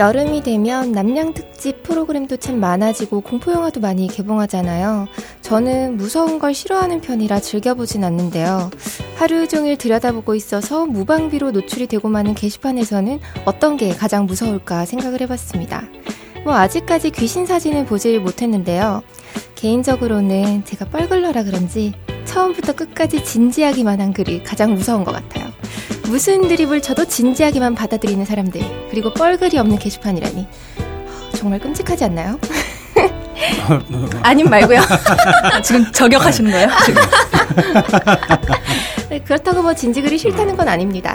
여름이 되면 남양 특집 프로그램도 참 많아지고 공포 영화도 많이 개봉하잖아요. 저는 무서운 걸 싫어하는 편이라 즐겨보진 않는데요. 하루 종일 들여다보고 있어서 무방비로 노출이 되고 마는 게시판에서는 어떤 게 가장 무서울까 생각을 해봤습니다. 뭐 아직까지 귀신 사진은 보질 못했는데요. 개인적으로는 제가 뻘글러라 그런지 처음부터 끝까지 진지하기만 한 글이 가장 무서운 것 같아요. 무슨 드립을 쳐도 진지하게만 받아들이는 사람들, 그리고 뻘글이 없는 게시판이라니. 정말 끔찍하지 않나요? 아님 말고요. 아, 지금 저격하시는 거예요? 지금. 네, 그렇다고 뭐 진지글이 싫다는 건 아닙니다.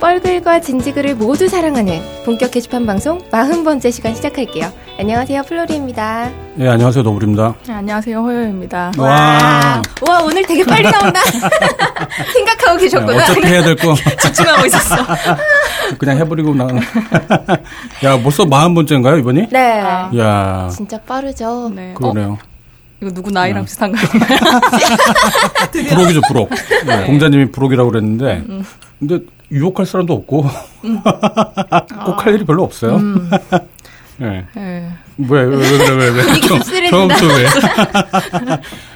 뻘글과 진지글을 모두 사랑하는 본격 게시판 방송 40번째 시간 시작할게요. 안녕하세요, 플로리입니다. 네, 안녕하세요, 노블입니다. 네, 안녕하세요, 호요입니다. 와, 와, 오늘 되게 빨리 나온다. 생각하고 계셨구나. 네, 어차피 해야 될 거. 집중하고 있었어. 그냥 해버리고 나. 야, 벌써 40번째인가요, 이번이? 네. 아. 야 진짜 빠르죠. 네. 그러네요. 어? 이거 누구 나이랑 네. 비슷한가요? 부록이죠, 부록. 네, 공자님이 부록이라고 그랬는데, 근데 유혹할 사람도 없고, 꼭할 일이 별로 없어요. 네. 네. 왜, 왜, 왜, 왜, 왜, 왜. 씁쓸해진다. 처음부터 왜.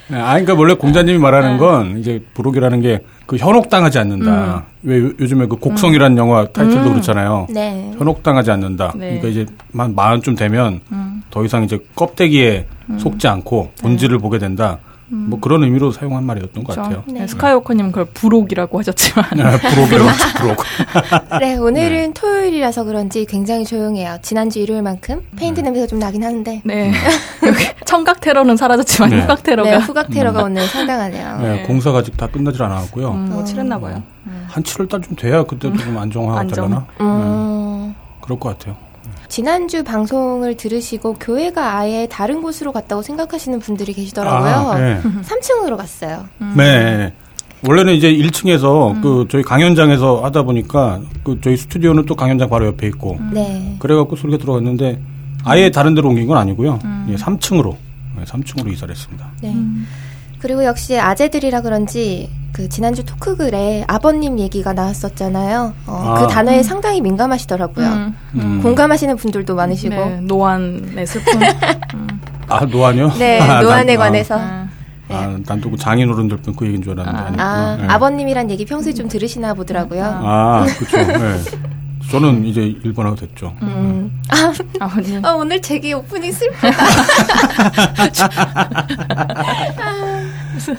네, 아, 그러니까 원래 공자님이 말하는 건, 이제 부록이라는 게, 그 현혹당하지 않는다. 왜 요- 요즘에 그 곡성이라는 영화 타이틀도 그렇잖아요. 네. 현혹당하지 않는다. 네. 그러니까 이제 만 마흔쯤 되면 음. 더 이상 이제 껍데기에 속지 않고 본질을 보게 된다. 뭐 그런 의미로 사용한 말이었던 것 같아요. 네, 스카이워커님 그걸 부록이라고 하셨지만. 네, 부록이라고 부록. 네, 오늘은 토요일이라서 그런지 굉장히 조용해요. 지난주 일요일만큼 페인트 냄새가 좀 나긴 하는데. 네. 여기 청각 테러는 사라졌지만 네. 후각 테러가. 네, 후각 테러가 오늘 상당하네요. 네, 네. 공사가 아직 다 끝나질 않았고요. 음, 뭐 칠했나 봐요. 한 7월 달 좀 돼야 그때 좀 안정화하려나? 음, 그럴 것 같아요. 지난주 방송을 들으시고 교회가 아예 다른 곳으로 갔다고 생각하시는 분들이 계시더라고요. 아, 네. 3층으로 갔어요. 네. 원래는 이제 1층에서 그 저희 강연장에서 하다 보니까 그 저희 스튜디오는 또 강연장 바로 옆에 있고 네. 그래갖고 소리가 들어갔는데 아예 다른 데로 옮긴 건 아니고요. 예, 3층으로 네, 3층으로 이사를 했습니다. 네. 그리고 역시 아재들이라 그런지 그 지난주 토크글에 아버님 얘기가 나왔었잖아요. 어, 아. 그 단어에 상당히 민감하시더라고요. 음. 음. 공감하시는 분들도 많으시고. 네, 노안의 슬픔. 아 노안요? 네, 아, 노안에 난- 관해서. 아, 아, 아, 난또 그 장인 어른들 그 얘기인 줄 알았는데 아. 아, 네. 아버님이란 얘기 평소에 좀 들으시나 보더라고요. 아, 그렇죠. 네. 저는 이제 일본하고 됐죠. 음. 아, 아버님. 아, 오늘 제게 오프닝 슬프다.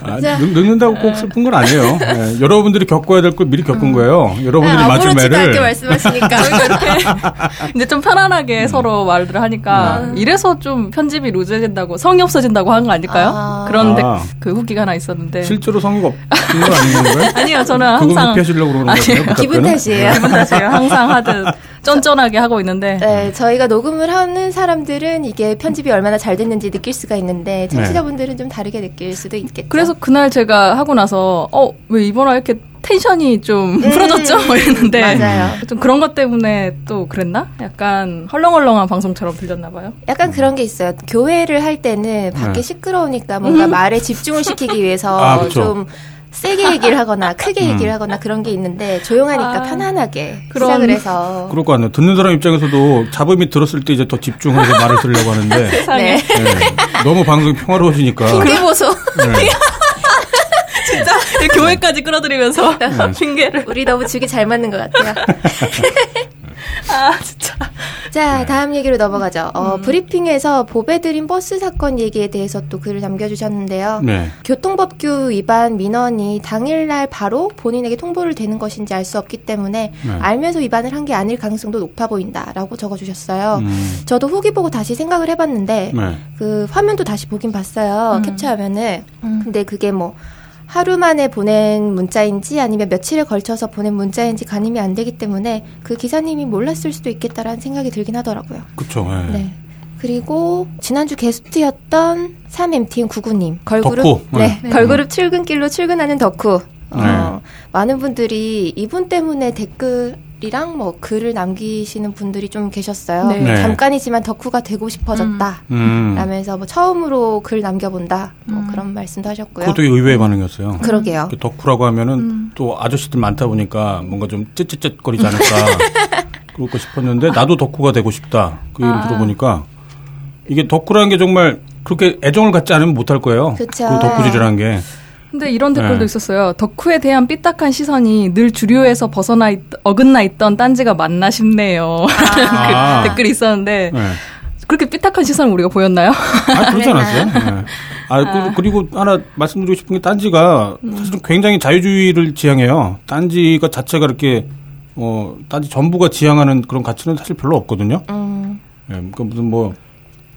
아. 늙, 늙는다고 꼭 슬픈 건 아니에요. 네, 여러분들이 겪어야 될 걸 미리 겪은 거예요. 여러분들이 아, 맞은 아무렇지도 않게 매를 말씀하시니까. 이제 좀 편안하게 서로 말을 하니까 이래서 좀 편집이 루즈해진다고 성이 없어진다고 하는 거 아닐까요? 아. 그런데 아. 그 후기가 하나 있었는데 실제로 성의가 없는 건 아닌 건가요? 아니요 저는 그거 항상 회피하시려고 그러는 거예요? 그 기분? 탓이에요. 기분 탓이에요. 항상 하듯 쫀쫀하게 하고 있는데 네, 저희가 녹음을 하는 사람들은 이게 편집이 얼마나 잘 됐는지 느낄 수가 있는데 청취자분들은 좀 다르게 느낄 수도 있겠죠. 그래서 그날 제가 하고 나서 어 왜 이번에 이렇게 텐션이 좀 풀어졌죠? 뭐 이랬는데 음. 맞아요. 좀 그런 것 때문에 또 그랬나? 약간 헐렁헐렁한 방송처럼 들렸나 봐요. 약간 그런 게 있어요. 교회를 할 때는 밖에 네. 시끄러우니까 뭔가 말에 집중을 시키기 위해서 아, 그쵸. 좀 세게 얘기를 하거나 크게 얘기를 하거나 그런 게 있는데 조용하니까 아, 편안하게 그런- 시작을 해서 그럴 거 같네요. 듣는 사람 입장에서도 잡음이 들었을 때 이제 더 집중해서 말을 들으려고 하는데 세상에. 네. 네, 너무 방송이 평화로워지니까 핑계 보소. 네. 진짜 교회까지 끌어들이면서 핑계를 우리 너무 주기 잘 맞는 것 같아요. 아 진짜 자, 다음 얘기로 넘어가죠. 어, 브리핑에서 보배드린 버스 사건 얘기에 대해서 또 글을 남겨주셨는데요. 네. 교통법규 위반 민원이 당일날 바로 본인에게 통보를 되는 것인지 알 수 없기 때문에 네. 알면서 위반을 한 게 아닐 가능성도 높아 보인다라고 적어주셨어요. 음, 저도 후기 보고 다시 생각을 해봤는데 네. 그 화면도 다시 보긴 봤어요. 음. 캡처하면은. 음. 근데 그게 뭐 하루 만에 보낸 문자인지 아니면 며칠에 걸쳐서 보낸 문자인지 가늠이 안 되기 때문에 그 기사님이 몰랐을 수도 있겠다라는 생각이 들긴 하더라고요. 그쵸. 네. 네. 그리고 지난주 게스트였던 3MTN99님 걸그룹 덕후. 네, 네. 걸그룹 출근길로 출근하는 덕후. 어, 네. 많은 분들이 이분 때문에 댓글 이랑 뭐 글을 남기시는 분들이 좀 계셨어요. 네. 네. 잠깐이지만 덕후가 되고 싶어졌다. 음. 라면서 뭐 처음으로 글 남겨본다. 뭐 음. 그런 말씀도 하셨고요. 그것도 되게 의외의 반응이었어요. 그러게요. 그 덕후라고 하면은 음. 또 아저씨들 많다 보니까 뭔가 좀 쯧쯧쯧거리지 않을까. 그럴까 싶었는데 나도 덕후가 되고 싶다. 그 얘기를 아. 들어보니까 이게 덕후라는 게 정말 그렇게 애정을 갖지 않으면 못할 거예요. 그쵸. 그 덕후질이라는 게. 근데 이런 댓글도 네. 있었어요. 덕후에 대한 삐딱한 시선이 늘 주류에서 벗어나 있, 어긋나 있던 딴지가 맞나 싶네요. 아. 그 댓글이 있었는데 네. 그렇게 삐딱한 시선 우리가 보였나요? 아, 그렇지 않았어요? 네. 아, 그, 리고 하나 말씀드리고 싶은 게 딴지가 사실은 굉장히 자유주의를 지향해요. 딴지가 자체가 이렇게, 어, 딴지 전부가 지향하는 그런 가치는 사실 별로 없거든요. 음. 예, 그러니까 무슨 뭐,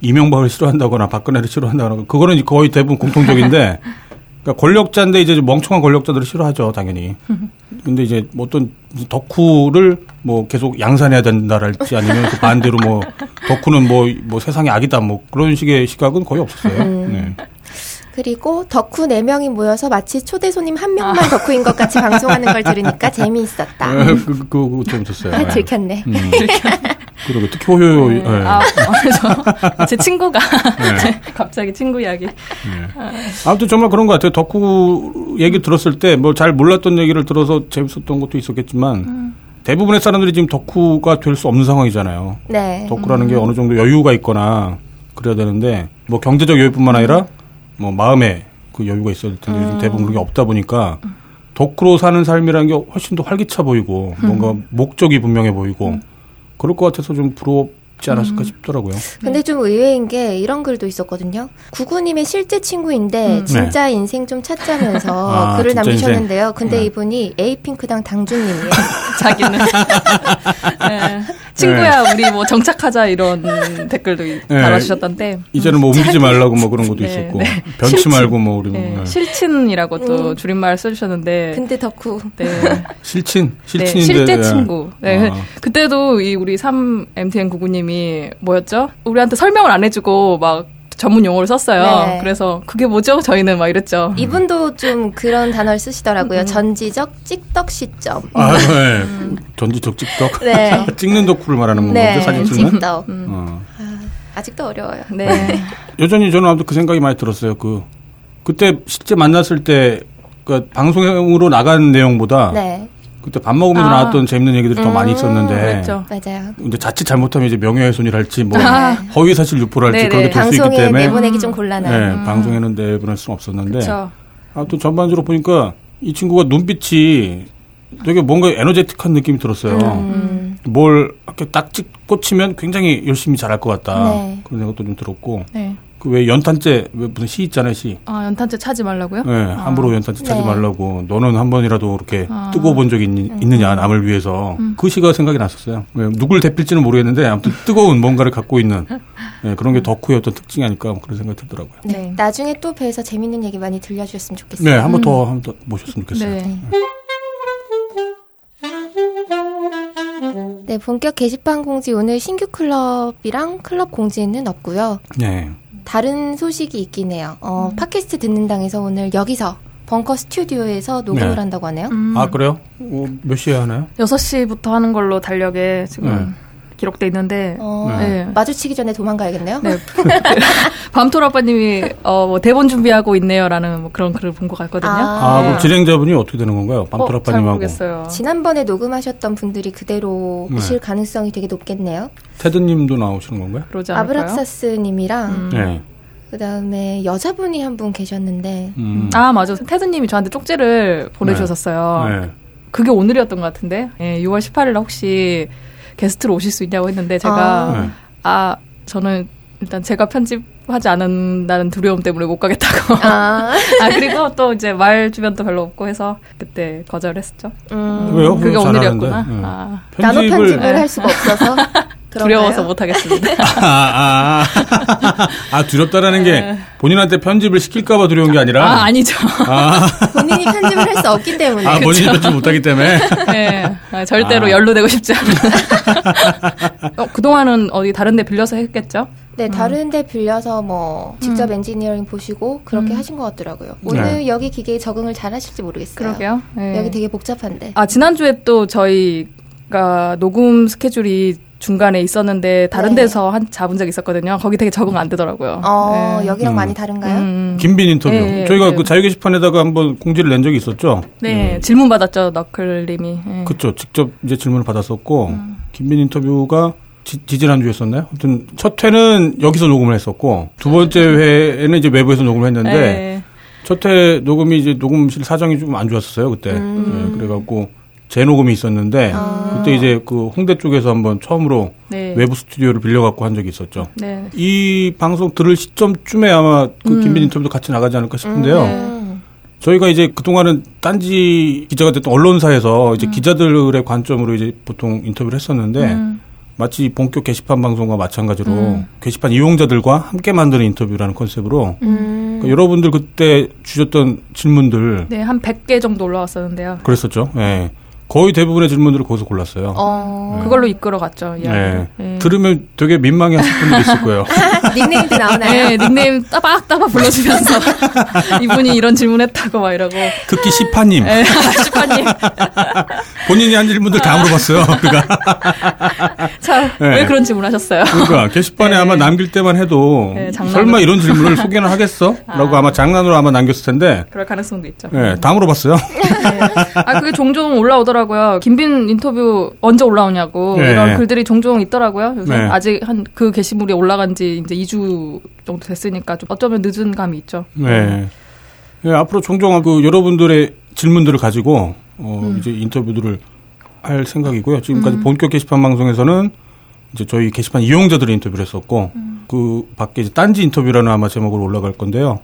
이명박을 싫어한다거나 박근혜를 싫어한다거나, 그거는 거의 대부분 공통적인데, 그러니까 권력자인데 이제 멍청한 권력자들을 싫어하죠, 당연히. 근데 이제 뭐 어떤 덕후를 뭐 계속 양산해야 된다랄지 아니면 그 반대로 뭐 덕후는 뭐, 뭐 세상의 악이다 뭐 그런 식의 시각은 거의 없었어요. 네. 그리고 덕후 4명이 모여서 마치 초대 손님 한 명만 덕후인 것 같이 방송하는 걸 들으니까 재미있었다. 예, 그, 그, 그거 좀 있었어요. 아, 예. 들켰네. 음. 그리고 특히 호요요, 예. 아, 어, 제 친구가 네. 갑자기 친구 이야기. 아무튼 정말 그런 것 같아요. 덕후 얘기 들었을 때 뭐 잘 몰랐던 얘기를 들어서 재밌었던 것도 있었겠지만 대부분의 사람들이 지금 덕후가 될 수 없는 상황이잖아요. 네. 덕후라는 게 어느 정도 여유가 있거나 그래야 되는데 뭐 경제적 여유뿐만 아니라 뭐 마음에 그 여유가 있어야 될 텐데 요즘 대부분 그런 게 없다 보니까 덕후로 사는 삶이라는 게 훨씬 더 활기차 보이고 뭔가 목적이 분명해 보이고 그럴 것 같아서 좀 부럽지 않았을까 싶더라고요. 근데 좀 의외인 게 이런 글도 있었거든요. 구구님의 실제 친구인데 진짜 인생 좀 찾자면서 네. 아, 글을 남기셨는데요. 근데 네. 이분이 에이핑크당 당주님이에요. 자기는. 네. 친구야, 우리 뭐 정착하자 이런 댓글도 이- 네. 달아주셨던데. 이제는 뭐 옮기지 말라고 뭐 그런 것도 네, 있었고 네. 변치 실친. 말고 뭐 우리 네, 네. 실친이라고 또 음. 줄임말 써주셨는데. 근데 덕후. 네. 실친 네, 실친인데 실제 예. 친구. 네. 아. 그때도 이 우리 3MTN 구구님이 뭐였죠? 우리한테 설명을 안 해주고 막 전문 용어를 썼어요. 네. 그래서 그게 뭐죠? 저희는 막 이랬죠. 이분도 좀 그런 단어를 음. 쓰시더라고요. 전지적 찍덕 시점. 아, 네. 전지적 찍덕. 네. 찍는 덕후를 말하는 건가요? 네, 사진 찍는? 찍덕. 어. 아직도 어려워요. 네. 여전히 저는 아무튼 그 생각이 많이 들었어요. 그 그때 실제 만났을 때 그 방송으로 나간 내용보다 네, 그때 밥 먹으면서 아. 나왔던 재밌는 얘기들이 더 많이 있었는데 그랬죠. 맞아요. 근데 자칫 잘못하면 이제 명예훼손이랄지 뭐 아. 허위 사실 유포랄지 네네. 그런 게 될 수 있기 때문에 내보내기 좀 곤란한. 네, 방송에는 내보낼 수는 없었는데 그렇죠. 아무튼 전반적으로 보니까 이 친구가 눈빛이 되게 뭔가 에너제틱한 느낌이 들었어요. 음, 뭘 이렇게 딱 찍, 꽂히면 굉장히 열심히 잘할 것 같다. 네. 그런 생각도 좀 들었고. 네. 그 왜 연탄재, 왜 무슨 시 있잖아요, 시. 아, 연탄재 차지 말라고요? 네, 함부로 연탄재 차지 네. 말라고. 너는 한 번이라도 그렇게 아. 뜨거워 본 적이 있, 느냐 남을 위해서. 그 시가 생각이 났었어요. 네, 누굴 대필지는 모르겠는데, 아무튼 뜨거운 뭔가를 갖고 있는 네, 그런 게 덕후의 어떤 특징이 아닐까 뭐 그런 생각이 들더라고요. 네. 나중에 또 뵈서 재밌는 얘기 많이 들려주셨으면 좋겠어요. 네, 한 번 더, 한번더 모셨으면 좋겠어요. 네. 네, 본격 게시판 공지 오늘 신규 클럽이랑 클럽 공지는 없고요. 네. 다른 소식이 있긴 해요. 어, 팟캐스트 듣는 당에서 오늘 여기서 벙커 스튜디오에서 녹음을 네. 한다고 하네요. 음. 아, 그래요? 어, 몇 시에 하나요? 6시부터 하는 걸로 달력에 지금 네. 기록돼 있는데 어, 네. 마주치기 전에 도망가야겠네요. 네. 밤토 아빠님이 어, 뭐 대본 준비하고 있네요라는 뭐 그런 글을 본 것 같거든요. 아, 네. 그럼 진행자분이 어떻게 되는 건가요? 어, 잘 밤토라빠님하고. 모르겠어요. 지난번에 녹음하셨던 분들이 그대로실 네. 가능성이 되게 높겠네요. 테드님도 나오시는 건가요? 그러지 않을까요? 아브락사스님이랑 음. 네. 그다음에 여자분이 한 분 계셨는데 음. 아 맞아. 테드님이 저한테 쪽지를 보내주셨었어요. 네. 그게 오늘이었던 것 같은데. 예, 6월 18일 날 혹시 게스트로 오실 수 있냐고 했는데 제가 아. 네. 아 저는 일단 제가 편집하지 않는다는 두려움 때문에 못 가겠다고. 아, 아 그리고 또 이제 말 주변도 별로 없고 해서 그때 거절했었죠. 음, 왜요? 그게 오늘이었구나. 네. 아, 나노 편집을 네. 할 수가 없어서 두려워서 그런가요? 못 하겠습니다. 아, 아, 아. 아, 두렵다라는 게 본인한테 편집을 시킬까봐 두려운 게 아니라. 아 아니죠. 아, 본인이 편집을 할 수 없기 때문에 아, 본인이 편집 못하기 때문에. 네, 아, 절대로 아. 연루되고 싶지 않아. 어, 그동안은 어디 다른 데 빌려서 했겠죠? 네 다른 데 빌려서 뭐 직접 엔지니어링 보시고 그렇게 하신 것 같더라고요. 오늘 네. 여기 기계에 적응을 잘 하실지 모르겠어요. 그러게요. 네. 여기 되게 복잡한데. 아, 지난주에 또 저희가 녹음 스케줄이 중간에 있었는데 다른 네. 데서 한 잡은 적이 있었거든요. 거기 되게 적응 안 되더라고요. 어, 네. 여기랑 음. 많이 다른가요? 음. 김빈 인터뷰. 예, 예, 저희가 예. 그 자유 게시판에다가 한번 공지를 낸 적이 있었죠. 네, 질문 받았죠, 너클님이. 네. 그쵸. 직접 이제 질문을 받았었고, 김민 인터뷰가 지, 지난 주였었나요? 아무튼 첫 회는 여기서 녹음을 했었고 두 번째 회에는 이제 외부에서 녹음을 했는데 네. 첫회 녹음이 이제 녹음실 사정이 좀 안 좋았었어요 그때. 음. 네, 그래갖고 재녹음이 있었는데 아. 그때 이제 그 홍대 쪽에서 한번 처음으로 네. 외부 스튜디오를 빌려갖고 한 적이 있었죠. 네. 이 방송 들을 시점쯤에 아마 그 음. 김민 인터뷰도 같이 나가지 않을까 싶은데요. 음. 저희가 이제 그동안은 딴지 기자가 됐던 언론사에서 이제 기자들의 관점으로 이제 보통 인터뷰를 했었는데 음. 마치 본격 게시판 방송과 마찬가지로 음. 게시판 이용자들과 함께 만드는 인터뷰라는 컨셉으로 음. 그러니까 여러분들 그때 주셨던 질문들 네, 한 100개 정도 올라왔었는데요. 그랬었죠. 예. 거의 대부분의 질문들을 거기서 골랐어요. 어. 그걸로 이끌어갔죠, 네. 이야기를. 네. 들으면 되게 민망해하실 분들이 있을 거예요. 닉네임도 나오나요? 네, 닉네임 따박따박 불러주면서 이분이 이런 질문했다고 막 이러고. 특히 시파님 네, 시파님. 본인이 한 질문들 다 물어봤어요. 그러니까, 참, 네. 왜 그런 질문 하셨어요? 그러니까 게시판에 네. 아마 남길 때만 해도 네. 설마 이런 질문을 소개는 하겠어? 라고 아 마 장난으로 아마 남겼을 텐데 그럴 가능성도 있죠. 예, 다 물어봤어요. 네. 아, 그게 종종 올라오더라고요. 김빈 인터뷰 언제 올라오냐고. 네. 이런 글들이 종종 있더라고요. 요새 네. 아직 한 그 게시물이 올라간 지 이제 2주 정도 됐으니까 좀 어쩌면 늦은 감이 있죠. 네. 예, 앞으로 종종 그 여러분들의 질문들을 가지고 어, 음. 이제 인터뷰들을 할 생각이고요. 지금까지 본격 게시판 방송에서는 이제 저희 게시판 이용자들의 인터뷰를 했었고 음. 그 밖에 이제 딴지 인터뷰라는 아마 제목으로 올라갈 건데요.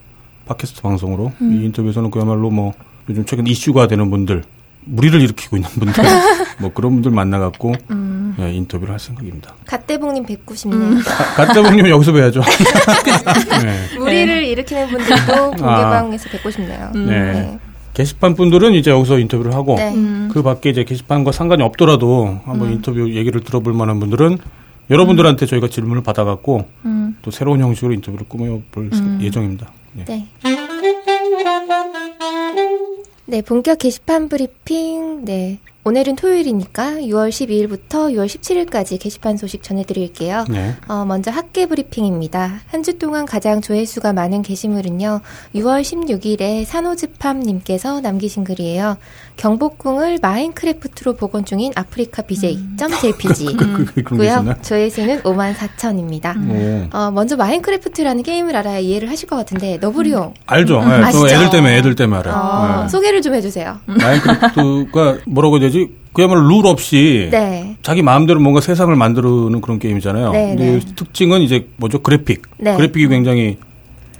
팟캐스트 방송으로 음. 이 인터뷰에서는 그야말로 뭐 요즘 최근 이슈가 되는 분들 무리를 일으키고 있는 분들 뭐 그런 분들 만나갖고 음. 예, 인터뷰를 할 생각입니다. 갓대봉님 뵙고 싶네요. 가짜봉님 여기서 뵈야죠. 네. 무리를 일으키는 분들도 공개방에서 뵙고 싶네요. 음. 네. 게시판 분들은 이제 여기서 인터뷰를 하고 네. 음. 그 밖에 이제 게시판과 상관이 없더라도 한번 인터뷰 얘기를 들어볼 만한 분들은 여러분들한테 저희가 질문을 받아갖고 음. 또 새로운 형식으로 인터뷰를 꾸며볼 예정입니다. 네. 네. 네, 본격 게시판 브리핑. 네. 오늘은 토요일이니까 6월 12일부터 6월 17일까지 게시판 소식 전해드릴게요. 네. 어, 먼저 학계 브리핑입니다. 한 주 동안 가장 조회수가 많은 게시물은요. 6월 16일에 산호즈팜님께서 남기신 글이에요. 경복궁을 마인크래프트로 복원 중인 아프리카 BJ.jpg. 그, 그, 그런 게 있었나? 고요. 조회수는 5만 4천입니다. 오. 어, 먼저 마인크래프트라는 게임을 알아야 이해를 하실 것 같은데 너브리용 알죠. 네, 저 음. 아시죠? 애들 때문에 애들 때문에 알아요. 어, 네. 소개를 좀 해주세요. 마인크래프트가 뭐라고 해야 되지? 그야말로 룰 없이 네. 자기 마음대로 뭔가 세상을 만드는 그런 게임이잖아요. 네, 근데 네. 특징은 이제 뭐죠? 그래픽. 네. 그래픽이 굉장히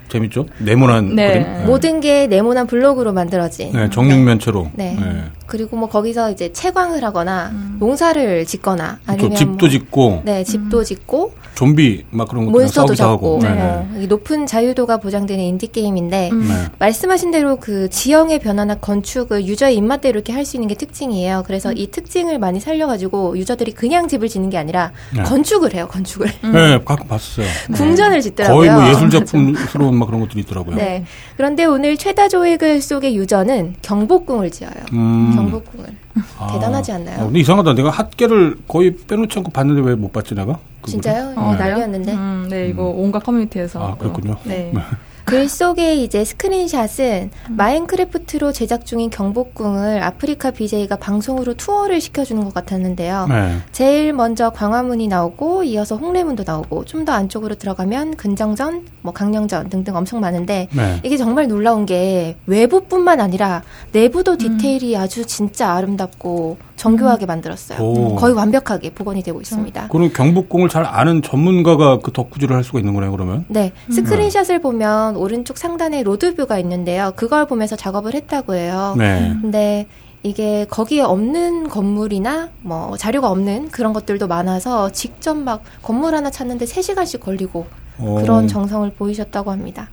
재밌죠? 네모난 네. 그림. 네. 모든 게 네모난 블록으로 만들어진. 네, 정육면체로. 네. 네. 그리고 뭐 거기서 이제 채광을 하거나 농사를 짓거나 그렇죠. 아니면 집도 뭐, 짓고 네, 집도 짓고 좀비 막 그런 것도 몬스터도 싸우기도 하고. 잡고 네. 어, 이 높은 자유도가 보장되는 인디 게임인데 음. 네. 말씀하신 대로 그 지형의 변화나 건축을 유저의 입맛대로 이렇게 할 수 있는 게 특징이에요. 그래서 이 특징을 많이 살려가지고 유저들이 그냥 집을 짓는 게 아니라 네. 건축을 해요. 건축을 네, 가끔 봤었어요. 궁전을 짓더라고요. 거의 뭐 예술 작품스러운 막 그런 것들이 있더라고요. 네. 그런데 오늘 최다 조회글 속의 유저는 경복궁을 지어요. 음. 경복궁을. 아. 대단하지 않나요? 아, 근데 이상하다. 내가 핫계를 거의 빼놓지 않고 봤는데 왜 못 봤지 내가? 그거를? 진짜요? 어, 어, 난리였는데. 음, 네, 이거 온갖 커뮤니티에서. 아, 그렇군요. 네. 글 속에 이제 스크린샷은 마인크래프트로 제작 중인 경복궁을 아프리카 BJ가 방송으로 투어를 시켜주는 것 같았는데요. 네. 제일 먼저 광화문이 나오고 이어서 홍례문도 나오고 좀 더 안쪽으로 들어가면 근정전, 뭐 강령전 등등 엄청 많은데 네. 이게 정말 놀라운 게 외부뿐만 아니라 내부도 디테일이 아주 진짜 아름답고 정교하게 만들었어요. 오. 거의 완벽하게 복원이 되고 있습니다. 그럼 경복궁을 잘 아는 전문가가 그 덕구질을 할 수가 있는 거네요, 그러면? 네, 스크린샷을 보면 오른쪽 상단에 로드뷰가 있는데요. 그걸 보면서 작업을 했다고 해요. 네. 근데 이게 거기에 없는 건물이나 뭐 자료가 없는 그런 것들도 많아서 직접 막 건물 하나 찾는데 3시간씩 걸리고 오, 그런 정성을 보이셨다고 합니다.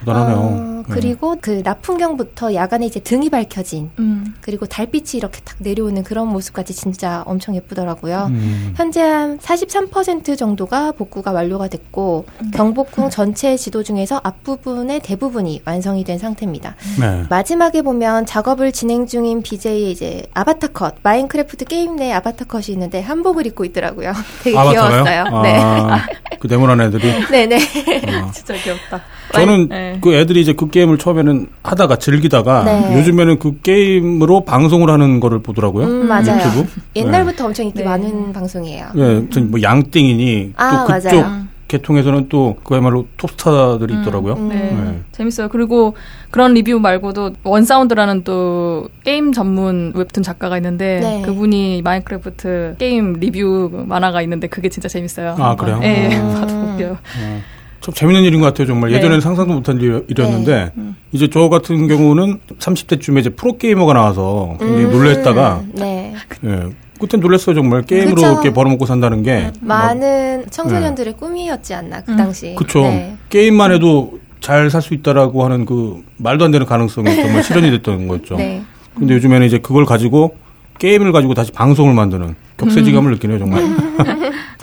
대단하네요. 어, 네. 그리고 그 나풍경부터 야간에 이제 등이 밝혀진 음. 그리고 달빛이 이렇게 탁 내려오는 그런 모습까지 진짜 엄청 예쁘더라고요. 음. 현재 한 43% 정도가 복구가 완료가 됐고 경복궁 전체 지도 중에서 앞부분의 대부분이 완성이 된 상태입니다. 네. 마지막에 보면 작업을 진행 중인 BJ의 이제 아바타 컷, 마인크래프트 게임 내 아바타 컷이 있는데 한복을 입고 있더라고요. 되게 아바타가요? 귀여웠어요. 네. 아, 그 네모난 애들이. 네 네. 네네. 어. 진짜 귀엽다. 저는 네. 그 애들이 이제 그 게임을 처음에는 하다가 즐기다가 네. 요즘에는 그 게임으로 방송을 하는 거를 보더라고요. 음, 맞아요. 유튜브. 옛날부터 엄청 인기 네. 많은 방송이에요. 예, 전뭐 양띵이니 아, 또 그쪽 맞아요. 계통에서는 또 그야말로 톱스타들이 있더라고요. 음. 네. 네. 재밌어요. 그리고 그런 리뷰 말고도 원사운드라는 또 게임 전문 웹툰 작가가 있는데 네. 그분이 마인크래프트 게임 리뷰 만화가 있는데 그게 진짜 재밌어요. 아, 그래요? 예, 음. 봐도 웃겨요. 어, 참 재밌는 일인 것 같아요, 정말. 네. 예전에는 상상도 못한 일, 일이었는데, 네. 이제 저 같은 경우는 30대쯤에 이제 프로게이머가 나와서 굉장히 음, 놀랬다가, 네. 예, 그땐 놀랬어요, 정말. 게임으로 그쵸. 이렇게 벌어먹고 산다는 게. 많은 청소년들의 꿈이었지 않나 그 음. 당시. 그쵸. 네. 게임만 해도 잘 살 수 있다라고 하는 그 말도 안 되는 가능성이 정말 실현이 됐던 거였죠. 네. 근데 요즘에는 이제 그걸 가지고 게임을 가지고 다시 방송을 만드는 격세지감을 느끼네요, 정말.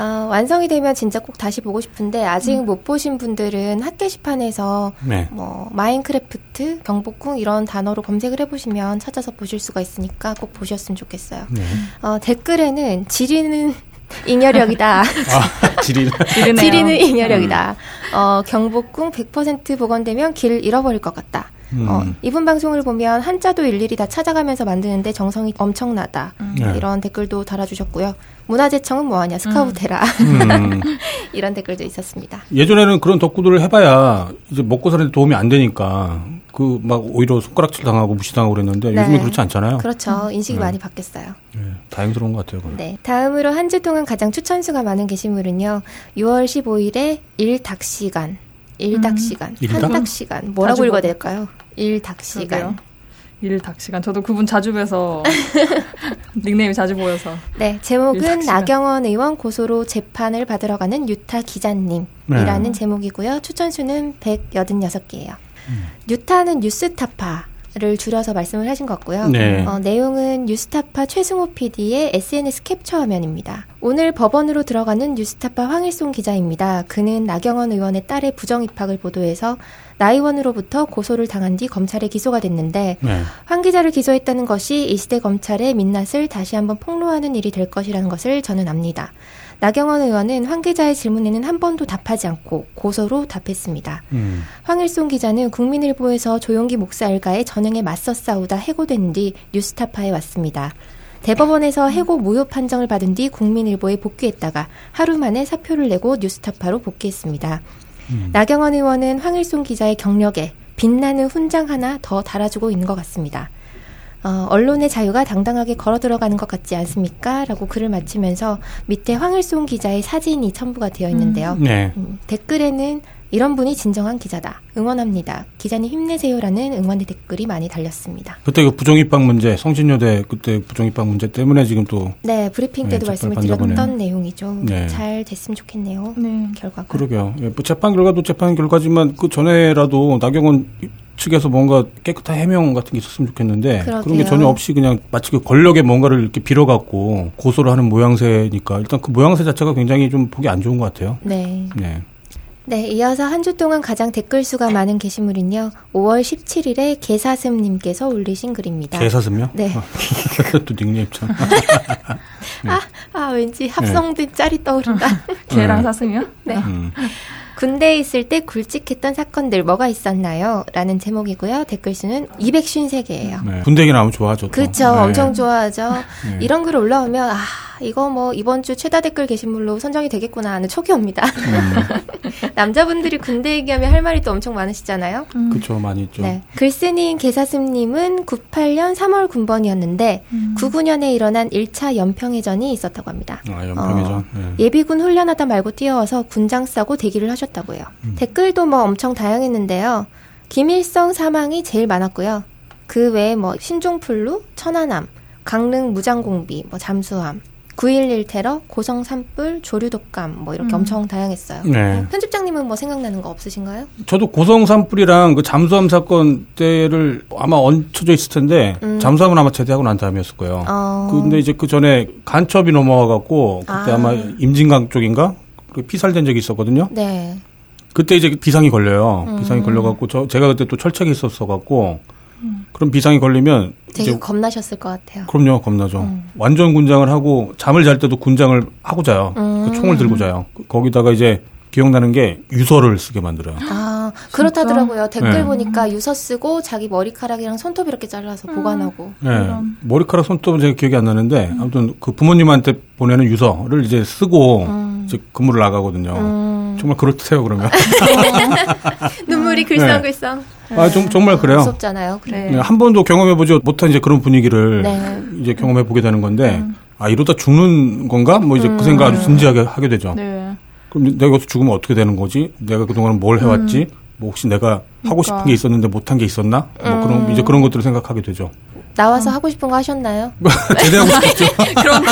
어, 완성이 되면 진짜 꼭 다시 보고 싶은데 아직 못 보신 분들은 핫 게시판에서 네. 뭐 마인크래프트, 경복궁 이런 단어로 검색을 해보시면 찾아서 보실 수가 있으니까 꼭 보셨으면 좋겠어요. 네. 어, 댓글에는 지리는 잉여력이다. 아, 지리. 지리는 잉여력이다. 어, 경복궁 100% 복원되면 길 잃어버릴 것 같다. 음. 어, 이분 방송을 보면 한자도 일일이 다 찾아가면서 만드는데 정성이 엄청나다. 네. 이런 댓글도 달아주셨고요. 문화재청은 뭐하냐, 스카우테라. 음. 이런 댓글도 있었습니다. 예전에는 그런 덕구들을 해봐야 이제 먹고 사는 데 도움이 안 되니까 그 막 오히려 손가락질 당하고 무시당하고 그랬는데 네. 요즘에 그렇지 않잖아요. 그렇죠. 인식이 네. 많이 바뀌었어요. 네, 다행스러운 것 같아요. 그건. 네. 다음으로 한 주 동안 가장 추천수가 많은 게시물은요. 6월 15일에 일닭 시간. 일닭 시간. 일닭? 한닭 시간. 뭐라고 자주 읽어야 봐. 될까요? 일닭 시간. 그러게요. 일닭 시간. 저도 그분 자주 뵈서 닉네임이 자주 보여서. 네, 제목은. 나경원 의원 고소로 재판을 받으러 가는 유타 기자님이라는 네. 제목이고요. 추천 수는 186개예요. 음. 유타는 뉴스타파 를 줄여서 말씀을 하신 것 같고요. 네. 어, 내용은 뉴스타파 최승호 PD의 SNS 캡처 화면입니다. 오늘 법원으로 들어가는 뉴스타파 황일송 기자입니다. 그는 나경원 의원의 딸의 부정 입학을 보도해서 나 의원으로부터 고소를 당한 뒤 검찰에 기소가 됐는데 네. 황 기자를 기소했다는 것이 이 시대 검찰의 민낯을 다시 한번 폭로하는 일이 될 것이라는 것을 저는 압니다. 나경원 의원은 황 기자의 질문에는 한 번도 답하지 않고 고소로 답했습니다. 음. 황일송 기자는 국민일보에서 조용기 목사 일가의 전행에 맞서 싸우다 해고된 뒤 뉴스타파에 왔습니다. 대법원에서 해고 무효 판정을 받은 뒤 국민일보에 복귀했다가 하루 만에 사표를 내고 뉴스타파로 복귀했습니다. 나경원 의원은 황일송 기자의 경력에 빛나는 훈장 하나 더 달아주고 있는 것 같습니다. 어, 언론의 자유가 당당하게 걸어 들어가는 것 같지 않습니까? 라고 글을 마치면서 밑에 황일송 기자의 사진이 첨부가 되어 있는데요. 네. 음, 댓글에는 이런 분이 진정한 기자다. 응원합니다. 기자님 힘내세요라는 응원의 댓글이 많이 달렸습니다. 그때 그 부정입학 문제, 성신여대 그때 부정입학 문제 때문에 지금 또 네, 브리핑 때도 네, 말씀을 드렸던. 내용이죠. 네. 잘 됐으면 좋겠네요. 네. 결과가. 그러게요. 예, 뭐 재판 결과도 재판 결과지만 그 전에라도 나경원 측에서 뭔가 깨끗한 해명 같은 게 있었으면 좋겠는데 그런 게 그러게요. 전혀 없이 그냥 마치 그 권력의 뭔가를 이렇게 빌어갖고 고소를 하는 모양새니까 일단 그 모양새 자체가 굉장히 좀 보기 안 좋은 것 같아요. 네. 네. 네, 이어서 한 주 동안 가장 댓글 수가 많은 게시물은요. 5월 17일에 개사슴님께서 올리신 글입니다. 개사슴요? 네. 또 닉네임 참. 아, 아, 왠지 합성된 짤이 떠오른다. 개랑 네. 사슴이요? 네. 음. 군대에 있을 때 굵직했던 사건들 뭐가 있었나요? 라는 제목이고요. 댓글 수는 253개예요. 네. 군대 얘기 나오면 좋아하죠. 또. 그렇죠. 네. 엄청 좋아하죠. 네. 이런 글 올라오면 아 이거 뭐 이번 주 최다 댓글 게시물로 선정이 되겠구나 하는 촉이 옵니다. 음. 남자분들이 군대 얘기하면 할 말이 또 엄청 많으시잖아요. 그쵸, 많이 있죠. 네. 글쓴이인 개사슴님은 98년 3월 군번이었는데 99년에 일어난 1차 연평해전이 있었다고 합니다. 아, 연평해전. 어, 네. 예비군 훈련하다 말고 뛰어와서 군장 싸고 대기를 하셨 다고요. 음. 댓글도 뭐 엄청 다양했는데요. 김일성 사망이 제일 많았고요. 그 외에 뭐 신종플루, 천안함, 강릉 무장공비, 뭐 잠수함, 9.11 테러, 고성 산불, 조류 독감 뭐 이렇게 음. 엄청 다양했어요. 네. 편집장님은 뭐 생각나는 거 없으신가요? 저도 고성 산불이랑 그 잠수함 사건 때를 아마 얹혀져 있을 텐데 음. 잠수함은 아마 제대하고 난 다음이었을 거예요. 어. 근데 이제 그 전에 간첩이 넘어와 갖고 그때 아. 아. 마 임진강 쪽인가 그 피살된 적이 있었거든요. 네. 그때 이제 비상이 걸려요. 음. 비상이 걸려 갖고 저 제가 그때 또 철책에 있었어 갖고 그럼 비상이 걸리면 되게 이제 겁나셨을 것 같아요. 그럼요 겁나죠. 음. 완전 군장을 하고 잠을 잘 때도 군장을 하고 자요. 음. 그 총을 들고 자요. 그- 거기다가 이제 기억나는 게 유서를 쓰게 만들어요. 아, 그렇다더라고요. 댓글 네. 보니까 유서 쓰고 자기 머리카락이랑 손톱 이렇게 잘라서 보관하고. 네. 머리카락 손톱은 제가 기억이 안 나는데 아무튼 그 부모님한테 보내는 유서를 이제 쓰고 근무를 나가거든요. 음. 정말 그렇대요 그러면. 눈물이 네. 글썽글썽. 아 정, 정말 그래요. 무섭잖아요. 그래. 네. 한 번도 경험해보지 못한 이제 그런 분위기를 네. 이제 경험해보게 되는 건데 아 이러다 죽는 건가? 뭐 이제 그 생각 아주 진지하게 하게 되죠. 네. 그럼 내가 여기서 죽으면 어떻게 되는 거지? 내가 그동안 뭘 해왔지? 뭐 혹시 내가 하고 싶은 그러니까. 게 있었는데 못한 게 있었나? 뭐 그런 이제 그런 것들을 생각하게 되죠. 나와서 하고 싶은 거 하셨나요? 제대하고 싶죠. 그럼